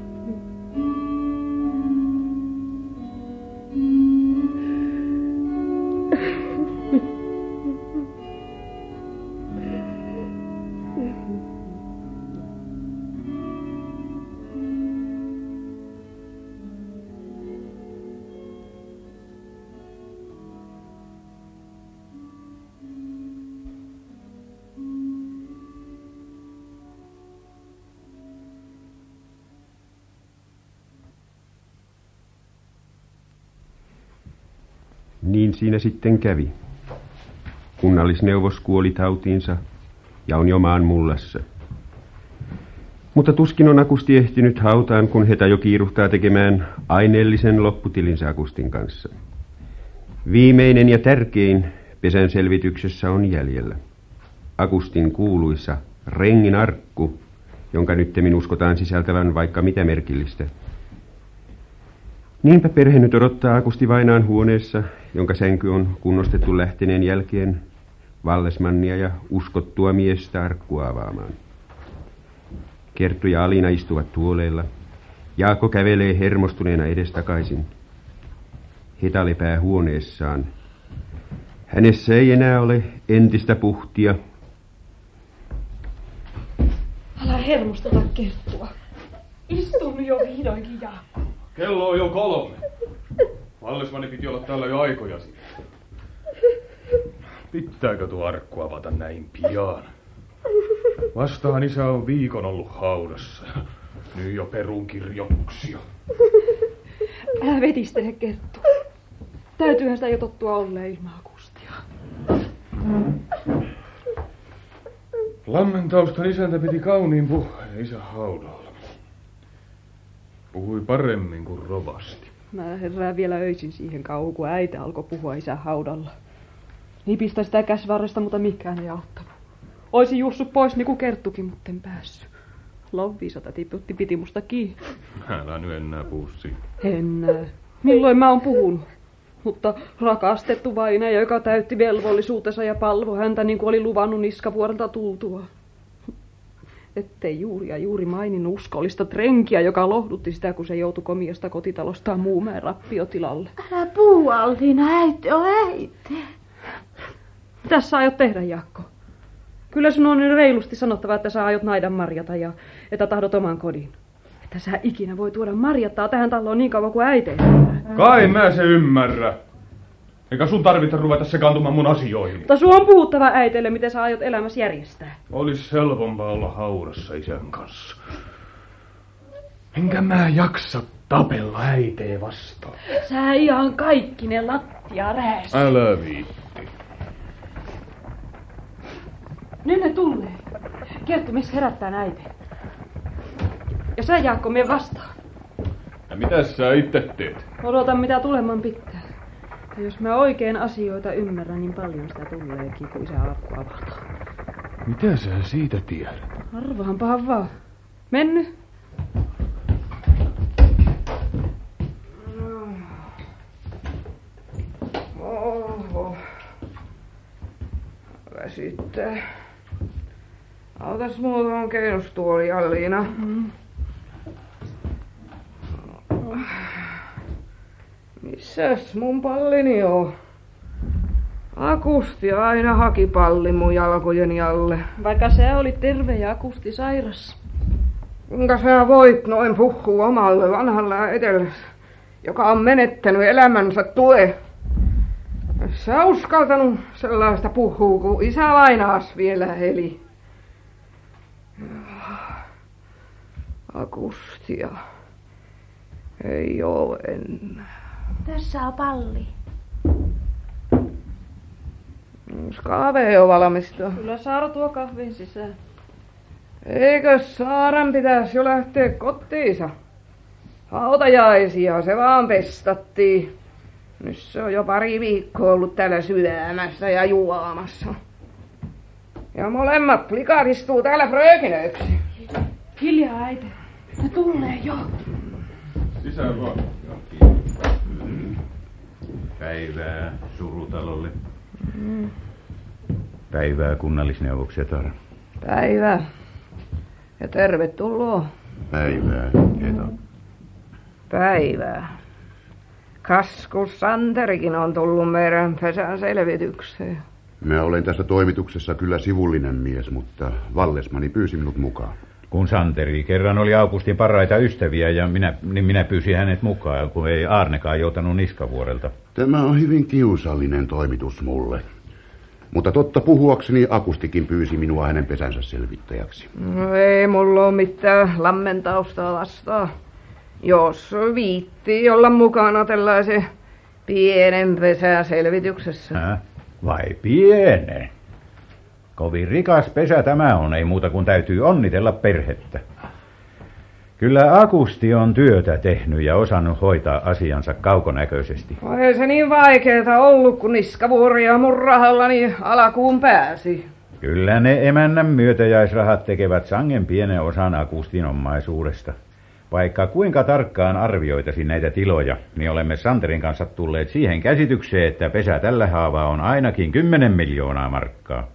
Niin siinä sitten kävi. Kunnallisneuvos kuoli tautiinsa ja on jo maan mullassa. Mutta tuskin on Akusti ehtinyt hautaan, kun Heta jo kiiruhtaa tekemään aineellisen lopputilinsä Akustin kanssa. Viimeinen ja tärkein pesän selvityksessä on jäljellä. Akustin kuuluissa rengin arkku, jonka nyt uskotaan sisältävän vaikka mitä merkillistä. Niinpä perhe nyt odottaa Akusti Vainaan huoneessa, jonka sänky on kunnostettu lähteneen jälkeen Vallesmannia ja uskottua miestä arkkua avaamaan. Kerttu ja Alina istuvat tuoleilla. Jaakko kävelee hermostuneena edestakaisin. Heta lepää huoneessaan. Hänessä ei enää ole entistä puhtia. Älä hermostuta Kerttua. Istun jo vihdoinkin Jaakko. Kello on jo kolme. Vallesmanni piti olla täällä jo aikoja sitten. Pitääkö tuo arkku avata näin pian? Vastaan isä on viikon ollut haudassa. Nyt jo perunkirjoituksia. Älä vetistele Kerttu. Täytyyhän sitä jo tottua olleen ilman akustia. Lammentaustan isäntä piti kauniin puheen isä haudalla. Puhui paremmin kuin rovasti. Mä herään vielä öisin siihen kauan, kun äiti alkoi puhua isän haudalla. Nipistä sitä käsivarresta, mutta mikään ei auttanut. Oisin jussut pois niin kuin Kerttukin, mutta en päässyt. Lovvisota tiputti piti musta kiinni. Älä nyt enää puhu siitä. En. Milloin mä oon puhunut? Mutta rakastettu vaina, joka täytti velvollisuutensa ja palvo häntä niin kuin oli luvannut niskavuorelta tultua. Ettei juuri ja juuri maininnut uskollista trenkiä, joka lohdutti sitä, kun se joutui komiasta kotitalostaan muumäen rappiotilalle. Älä puu, Altina, äiti on äiti. Mitä sä aiot tehdä, Jaakko? Kyllä sun on nyt reilusti sanottava, että sä aiot naidan marjata ja että tahdot oman kodin. että sä ikinä voi tuoda Marjattaa tähän taloon niin kauan kuin äiti. Kai mä se ymmärrä. Eikä sun tarvitse ruveta sekaantumaan mun asioihin. Mutta sun on puhuttava äiteille, miten sä aiot elämässä järjestää. Olis helpompaa olla haudassa isän kanssa. Enkä mä jaksa tapella äitee vastaan. Sä ihan kaikki ne lattia rääs. Älä viitti. Nyt ne tulee. Kerttu, missä herättää äiti. Ja sä Jaakko, mene vastaan. Ja mitä sä itse teet? Odota, mitä tuleman pitää. Ja jos mä oikein asioita ymmärrän, niin paljon sitä tuleekin, kun isä arkku avataan. Mitä sä siitä tiedät? Arvaanpahan vaan. Menny. Oho. Väsyttää. Autas muutaman keinustuoli, Alliina. Mm. Missäs mun pallini on? Akusti aina haki pallin mun jalkojeni alle. Vaikka se oli terve ja akusti sairas. Kuinka sä voit noin puhua omalle vanhalle edellesi, joka on menettänyt elämänsä tue? Sä uskaltanut sellaista puhua, kun isä lainaas vielä heli. Akustia. Ei oo enää. Tässä on palli. Kaave on valmista. Kyllä Saara tuo kahvin sisään. Eikö Saaran pitäisi jo lähteä kotiinsa? Hautajaisia se vaan pestattiin. Nyt se on jo pari viikkoa ollut täällä syömässä ja juomassa. Ja molemmat likat istuu täällä frökinöiksi. Hiljaa äiti. Ne tulee jo. Sisään vaan. Päivää surutalolle. Mm. Päivää kunnallisneuvoksia Tara. Päivä. Ja tervetuloa. Päivää, Eto. Päivää. Kaskus Santerikin on tullut meidän pesän selvitykseen. Mä olen tässä toimituksessa kyllä sivullinen mies, mutta Vallesmani pyysi minut mukaan. Kun Santeri kerran oli Augustin parhaita ystäviä ja minä, niin minä pyysin hänet mukaan, kun ei Arnekaan joutanut niskavuorelta. Tämä on hyvin kiusallinen toimitus mulle. Mutta totta puhuakseni Akustikin pyysi minua hänen pesänsä selvittäjäksi. No ei mulla ole mitään lammentausta vastaan. Jos viitti olla mukana tällaisen pienen pesän selvityksessä. Hä? Vai pienen? Kovin rikas pesä tämä on, ei muuta kuin täytyy onnitella perhettä. Kyllä Akusti on työtä tehnyt ja osannut hoitaa asiansa kaukonäköisesti. Ei se niin vaikeeta ollut, kun niskavuoria mun rahallani alakuun pääsi. Kyllä ne emännän myötäjäisrahat tekevät sangen pienen osan Akustin omaisuudesta. Vaikka kuinka tarkkaan arvioitaisiin näitä tiloja, niin olemme Santerin kanssa tulleet siihen käsitykseen, että pesä tällä haavaa on ainakin 10 miljoonaa markkaa.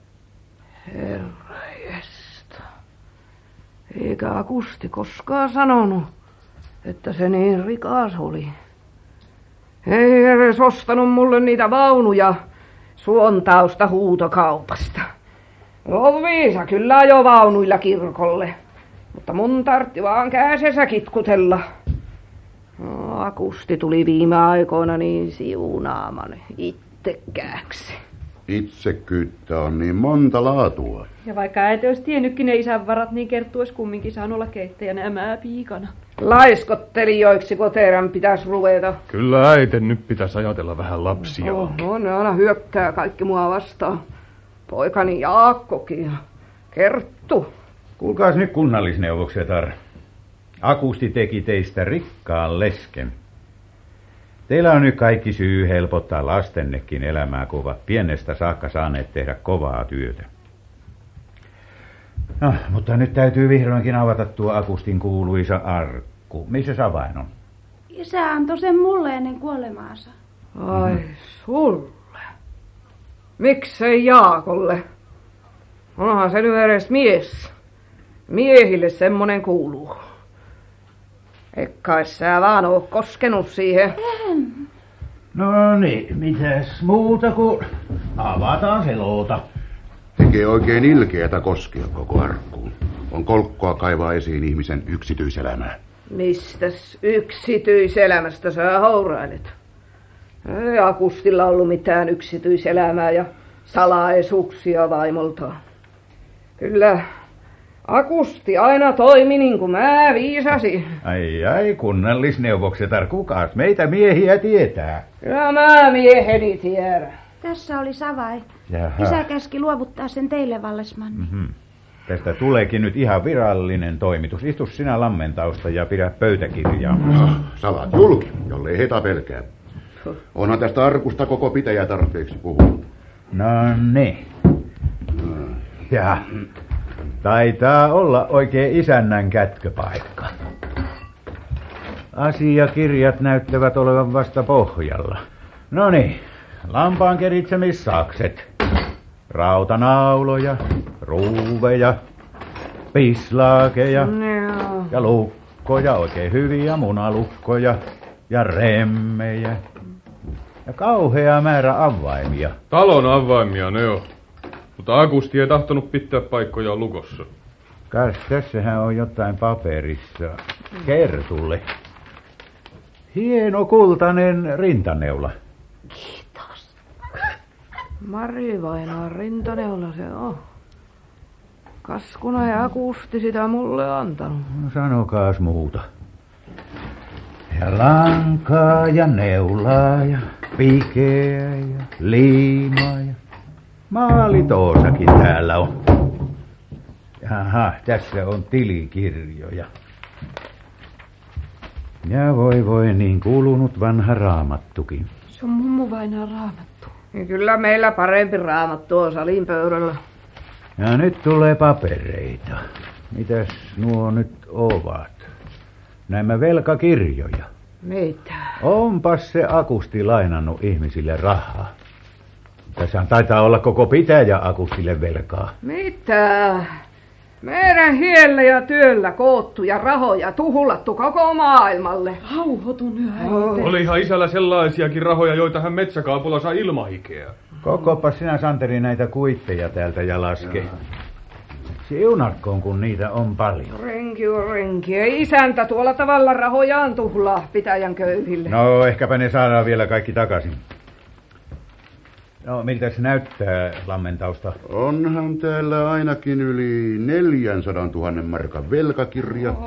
Herra. Eikä Akusti koskaan sanonut, että se niin rikas oli. Ei edes ostanut mulle niitä vaunuja suontausta huutokaupasta. No viisa kyllä jo vaunuilla kirkolle, mutta mun tartti vaan käsessä kitkutella. No, Akusti tuli viime aikoina niin siunaaman itsekääksi. Itsekyyttä on niin monta laatua. Ja vaikka äiti olisi tiennytkin ne isän varat, niin Kerttu olisi kumminkin saanut olla keittäjänä ämää piikana. Laiskottelijoiksi teidän pitäisi ruveta. Kyllä äiti nyt pitäisi ajatella vähän lapsia. Oho, ne aina hyökkää kaikki mua vastaan. Poikani Jaakkokin ja Kerttu. Kuulkaas nyt kunnallisneuvoksetar. Akusti teki teistä rikkaan lesken. Teillä on nyt kaikki syy helpottaa lastennekin elämää, kun ovat pienestä saakka saaneet tehdä kovaa työtä. No, mutta nyt täytyy vihdoinkin avata tuo Akustin kuuluisa arkku. Missä se avain on? Isä antoi sen mulle ennen kuolemaansa. Ai sulle. Miksei Jaakolle? Onhan se nyt edes mies. Miehille semmonen kuuluu. Eikä sä vaan oo koskenut siihen. En. No niin, mitäs muuta kuin avataan selota. Tekee oikein ilkeätä koskea koko arkkuun. On kolkkoa kaivaa esiin ihmisen yksityiselämää. Mistäs yksityiselämästä sä hourailet? Ei Akustilla ollut mitään yksityiselämää ja salaisuuksia vaimolta. Kyllä Akusti aina toimi niin kuin mä viisasin. Ai ai, kunnallisneuvoksetar, kukas meitä miehiä tietää? Kyllä mä mieheni tiedän. Tässä oli savai. Jaha. Isä käski luovuttaa sen teille, Vallesmanni. Mm-hmm. Tästä tuleekin nyt ihan virallinen toimitus. Istu sinä lammentausta ja pidä pöytäkirjaa. No, salat julki, jollei heta pelkää. Onhan tästä arkusta koko pitäjä tarpeeksi puhunut. No niin. Ja taitaa olla oikein isännän kätköpaikka. Asiakirjat näyttävät olevan vasta pohjalla. No niin, lampaan keritsemissakset. Rautanauloja, ruuveja, pislaakeja Joo. ja lukkoja, oikein hyviä munalukkoja ja remmejä. Ja kauhea määrä avaimia. Talon avaimia ne on. Mutta Akusti ei tahtonut pitää paikkoja lukossa. Kas, tässähän on jotain paperissa. Kertulle. Hieno kultainen rintaneula. Mari Vainaan rintaneula se on. Kaskuna ja Akusti sitä mulle antanut. No sanokaas muuta. Ja lankaa ja neulaa ja pikeä ja liimaa ja maalitoosakin täällä on. Jaha, tässä on tilikirjoja. Ja voi voi, niin kulunut vanha raamattukin. Se on mummu Vainaan raamattu. Niin kyllä meillä parempi raamattu on salin pöydällä. Ja nyt tulee papereita. Mitäs nuo nyt ovat? Nämä velkakirjoja. Mitä? Onpas se Akusti lainannut ihmisille rahaa. Tässä taitaa olla koko pitäjä Akustille velkaa. Mitä? Meidän hiellä ja työllä koottuja rahoja tuhlattu koko maailmalle. Hauhotu nyt Olihan isällä sellaisiakin rahoja, joita hän metsäkaupulla saa ilmahikeä. Kokopa sinä Santeri näitä kuitteja täältä ja laske. Siunatkoon, kun niitä on paljon. Renki on renki. Ei isäntä tuolla tavalla rahojaan tuhlaa pitäjän köyhille. No, ehkäpä ne saadaan vielä kaikki takaisin. No, miltä se näyttää lammentausta? Onhan täällä ainakin yli 400 000 markan velkakirjat.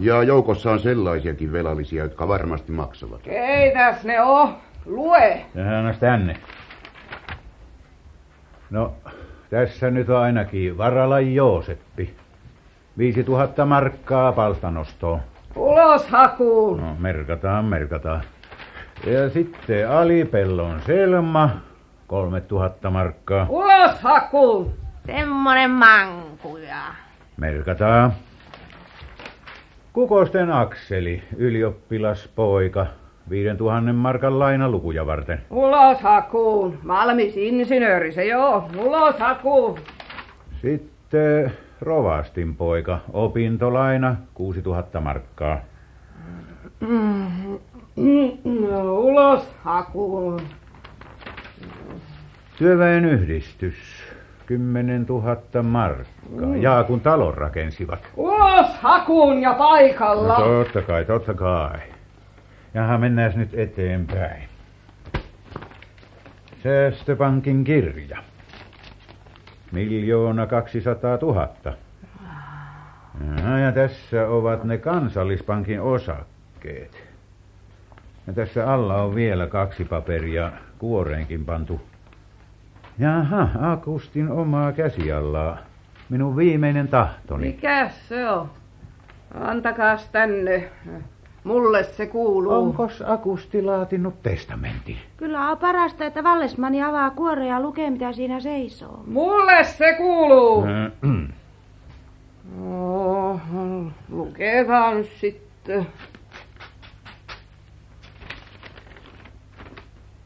Ja joukossa on sellaisiakin velallisia, jotka varmasti maksavat. Keitäs ne on? Lue. Ja anna tänne. No, tässä nyt on ainakin Varalan Jooseppi. 5000 markkaa palstanostoon. Ulos hakuun. No, merkataan, merkataan. Ja sitten Alipellon Selma, 3000 markkaa. Ulos hakuun. Semmonen mankuja. Merkataan. Kukosten Akseli, ylioppilaspoika, 5000 markan lainalukuja varten. Ulos hakuun. Valmis insinööri se joo. Ulos hakuun. Sitten Rovastin poika, opintolaina, 6000 markkaa. Mm, mm, no, ulos hakuun. Työväen yhdistys, 10 000 markkaa. Mm. Jaa, kun talon rakensivat. Ulos hakuun ja paikalla. No, totta kai, totta kai. Jaha, mennään nyt eteenpäin. Säästöpankin kirja. Miljoona kaksisataa tuhatta. Ja, ja tässä ovat ne kansallispankin osakkeet. Ja tässä alla on vielä kaksi paperia kuoreenkin pantu. Jaha, Akustin omaa käsiallaa. Minun viimeinen tahtoni. Mikäs se on? Antakaas tänne. Mulle se kuuluu. Onkos Akusti laatinut testamentin? Kyllä on parasta, että Vallesmanni avaa kuoren ja lukee, mitä siinä seisoo. Mulle se kuuluu. Äh, Oh, lukekaa nyt sitten.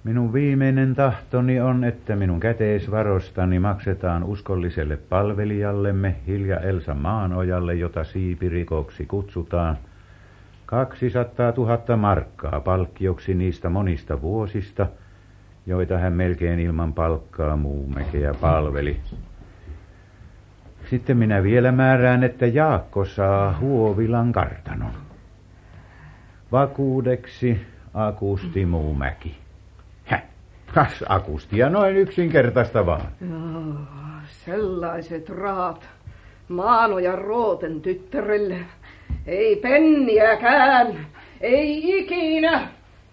Minun viimeinen tahtoni on, että minun käteisvarostani maksetaan uskolliselle palvelijallemme Hilja Elsa Maanojalle, jota siipirikoksi kutsutaan, 200 000 markkaa palkkioksi niistä monista vuosista, joita hän melkein ilman palkkaa muumekeä palveli. Sitten minä vielä määrään, että Jaakko saa Huovilan kartanon. Vakuudeksi Akusti Muumäki. Kas Akustia noin yksinkertaista vaan. Joo, sellaiset rahat. Maanojan Rooten tyttärelle. Ei penniäkään. Ei ikinä.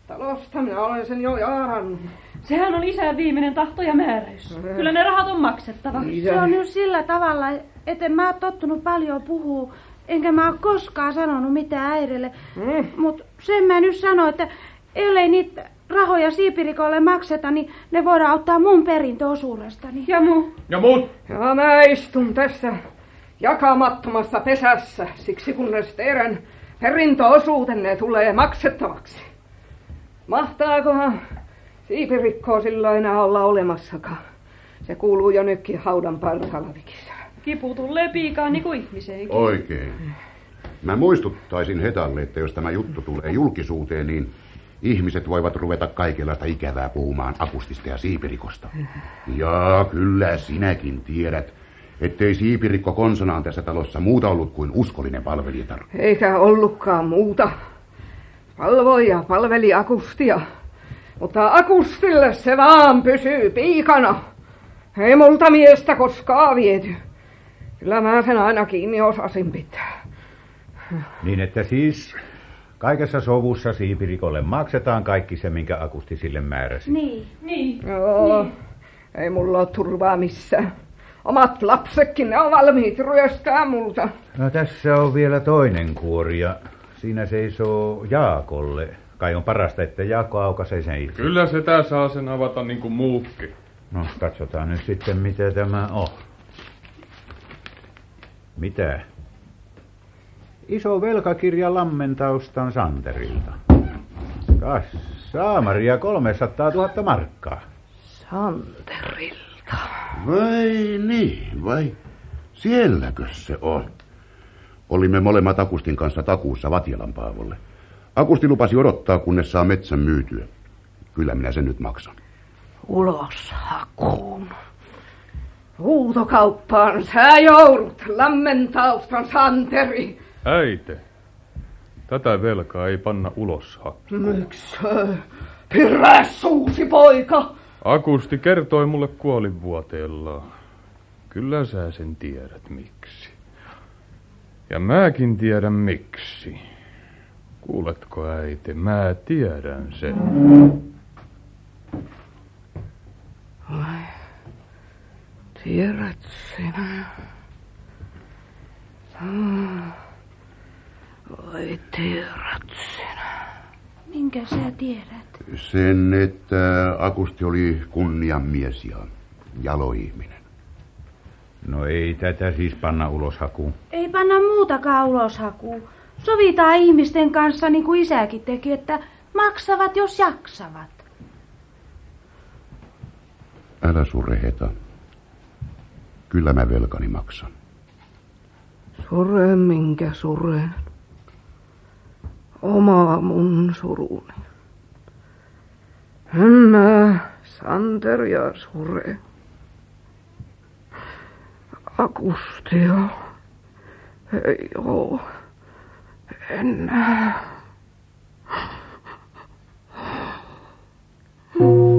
Talosta minä olen sen jo jaarannut. Sehän on isän viimeinen tahto ja määräys. Kyllä ne rahat on maksettava. Se on nyt sillä tavalla, että en mä oon tottunut paljon puhua, enkä mä oon koskaan sanonut mitään äidille. Mm. Mut sen mä nyt sanon, että ellei niitä rahoja siipirikolle makseta, niin ne voidaan ottaa mun perintöosuudestani. Ja mu? Ja muut? Ja mä istun tässä jakamattomassa pesässä, siksi kunnes teidän perintöosuutenne tulee maksettavaksi. Mahtaakohan siipirikkoa sillä enää olla olemassakaan? Se kuuluu jo nytkin haudan partaalla vikissä. Kipu tulee piikaan niin kuin ihmiseenkin. Oikein. Mä muistuttaisin Hetalle, että jos tämä juttu tulee julkisuuteen, niin ihmiset voivat ruveta kaikenlaista ikävää puhumaan akustista ja siipirikosta. Ja kyllä sinäkin tiedät, ettei siipirikko konsonaan tässä talossa muuta ollut kuin uskollinen palvelijatar. Eikä ollutkaan muuta. Palvoi ja palveli akustia. Mutta akustille se vaan pysyy piikana. Ei multa miestä koskaan viety. Kyllä mä sen aina kiinni osasin pitää. Niin että siis kaikessa sovussa siipirikolle maksetaan kaikki se, minkä Akusti sille määräsi. Niin. Niin. Joo, niin. ei mulla ole turvaa missään. Omat lapsetkin, ne on valmiit ryöstää multa. No tässä on vielä toinen kuori ja siinä seisoo Jaakolle. Kai on parasta, että Jaakko aukaisee sen itse. Kyllä sitä saa sen avata niin kuin muukki. No, katsotaan nyt sitten, mitä tämä on. Mitä? Iso velkakirja Lammentaustan Santerilta. Kas, saamaria 300 000 markkaa. Santerilta. Vai niin, vai sielläkö se on? Olimme molemmat Akustin kanssa takuussa Vatjalan Paavolle. Akusti lupasi odottaa, kunnes saa metsän myytyä. Kyllä minä sen nyt maksan. Ulos hakuun. Huutokauppaan sä joudut, Lammentaustan Santeri. Äite, tätä velkaa ei panna ulos hakkuun. Miksi? Pyrää suusi poika! Akusti kertoi mulle kuolinvuoteellaan. Kyllä sä sen tiedät miksi. Ja mäkin tiedän miksi. Kuuletko äiti, mä tiedän sen. Vai, tiedät sinä? Vai tiedät sinä? Minkä sä tiedät? Sen, että Akusti oli kunniamies ja jaloihminen. No ei tätä siis panna ulos hakuun. Ei panna muutakaan uloshakuun. Sovitaan ihmisten kanssa niin kuin isäkin teki, että maksavat jos jaksavat. Älä surre, Heta. Kyllä mä velkani maksan. Sure minkä suren oma mun suruni. En mä, Santeria sure. Akustia. Ei oo. Enää. Thank.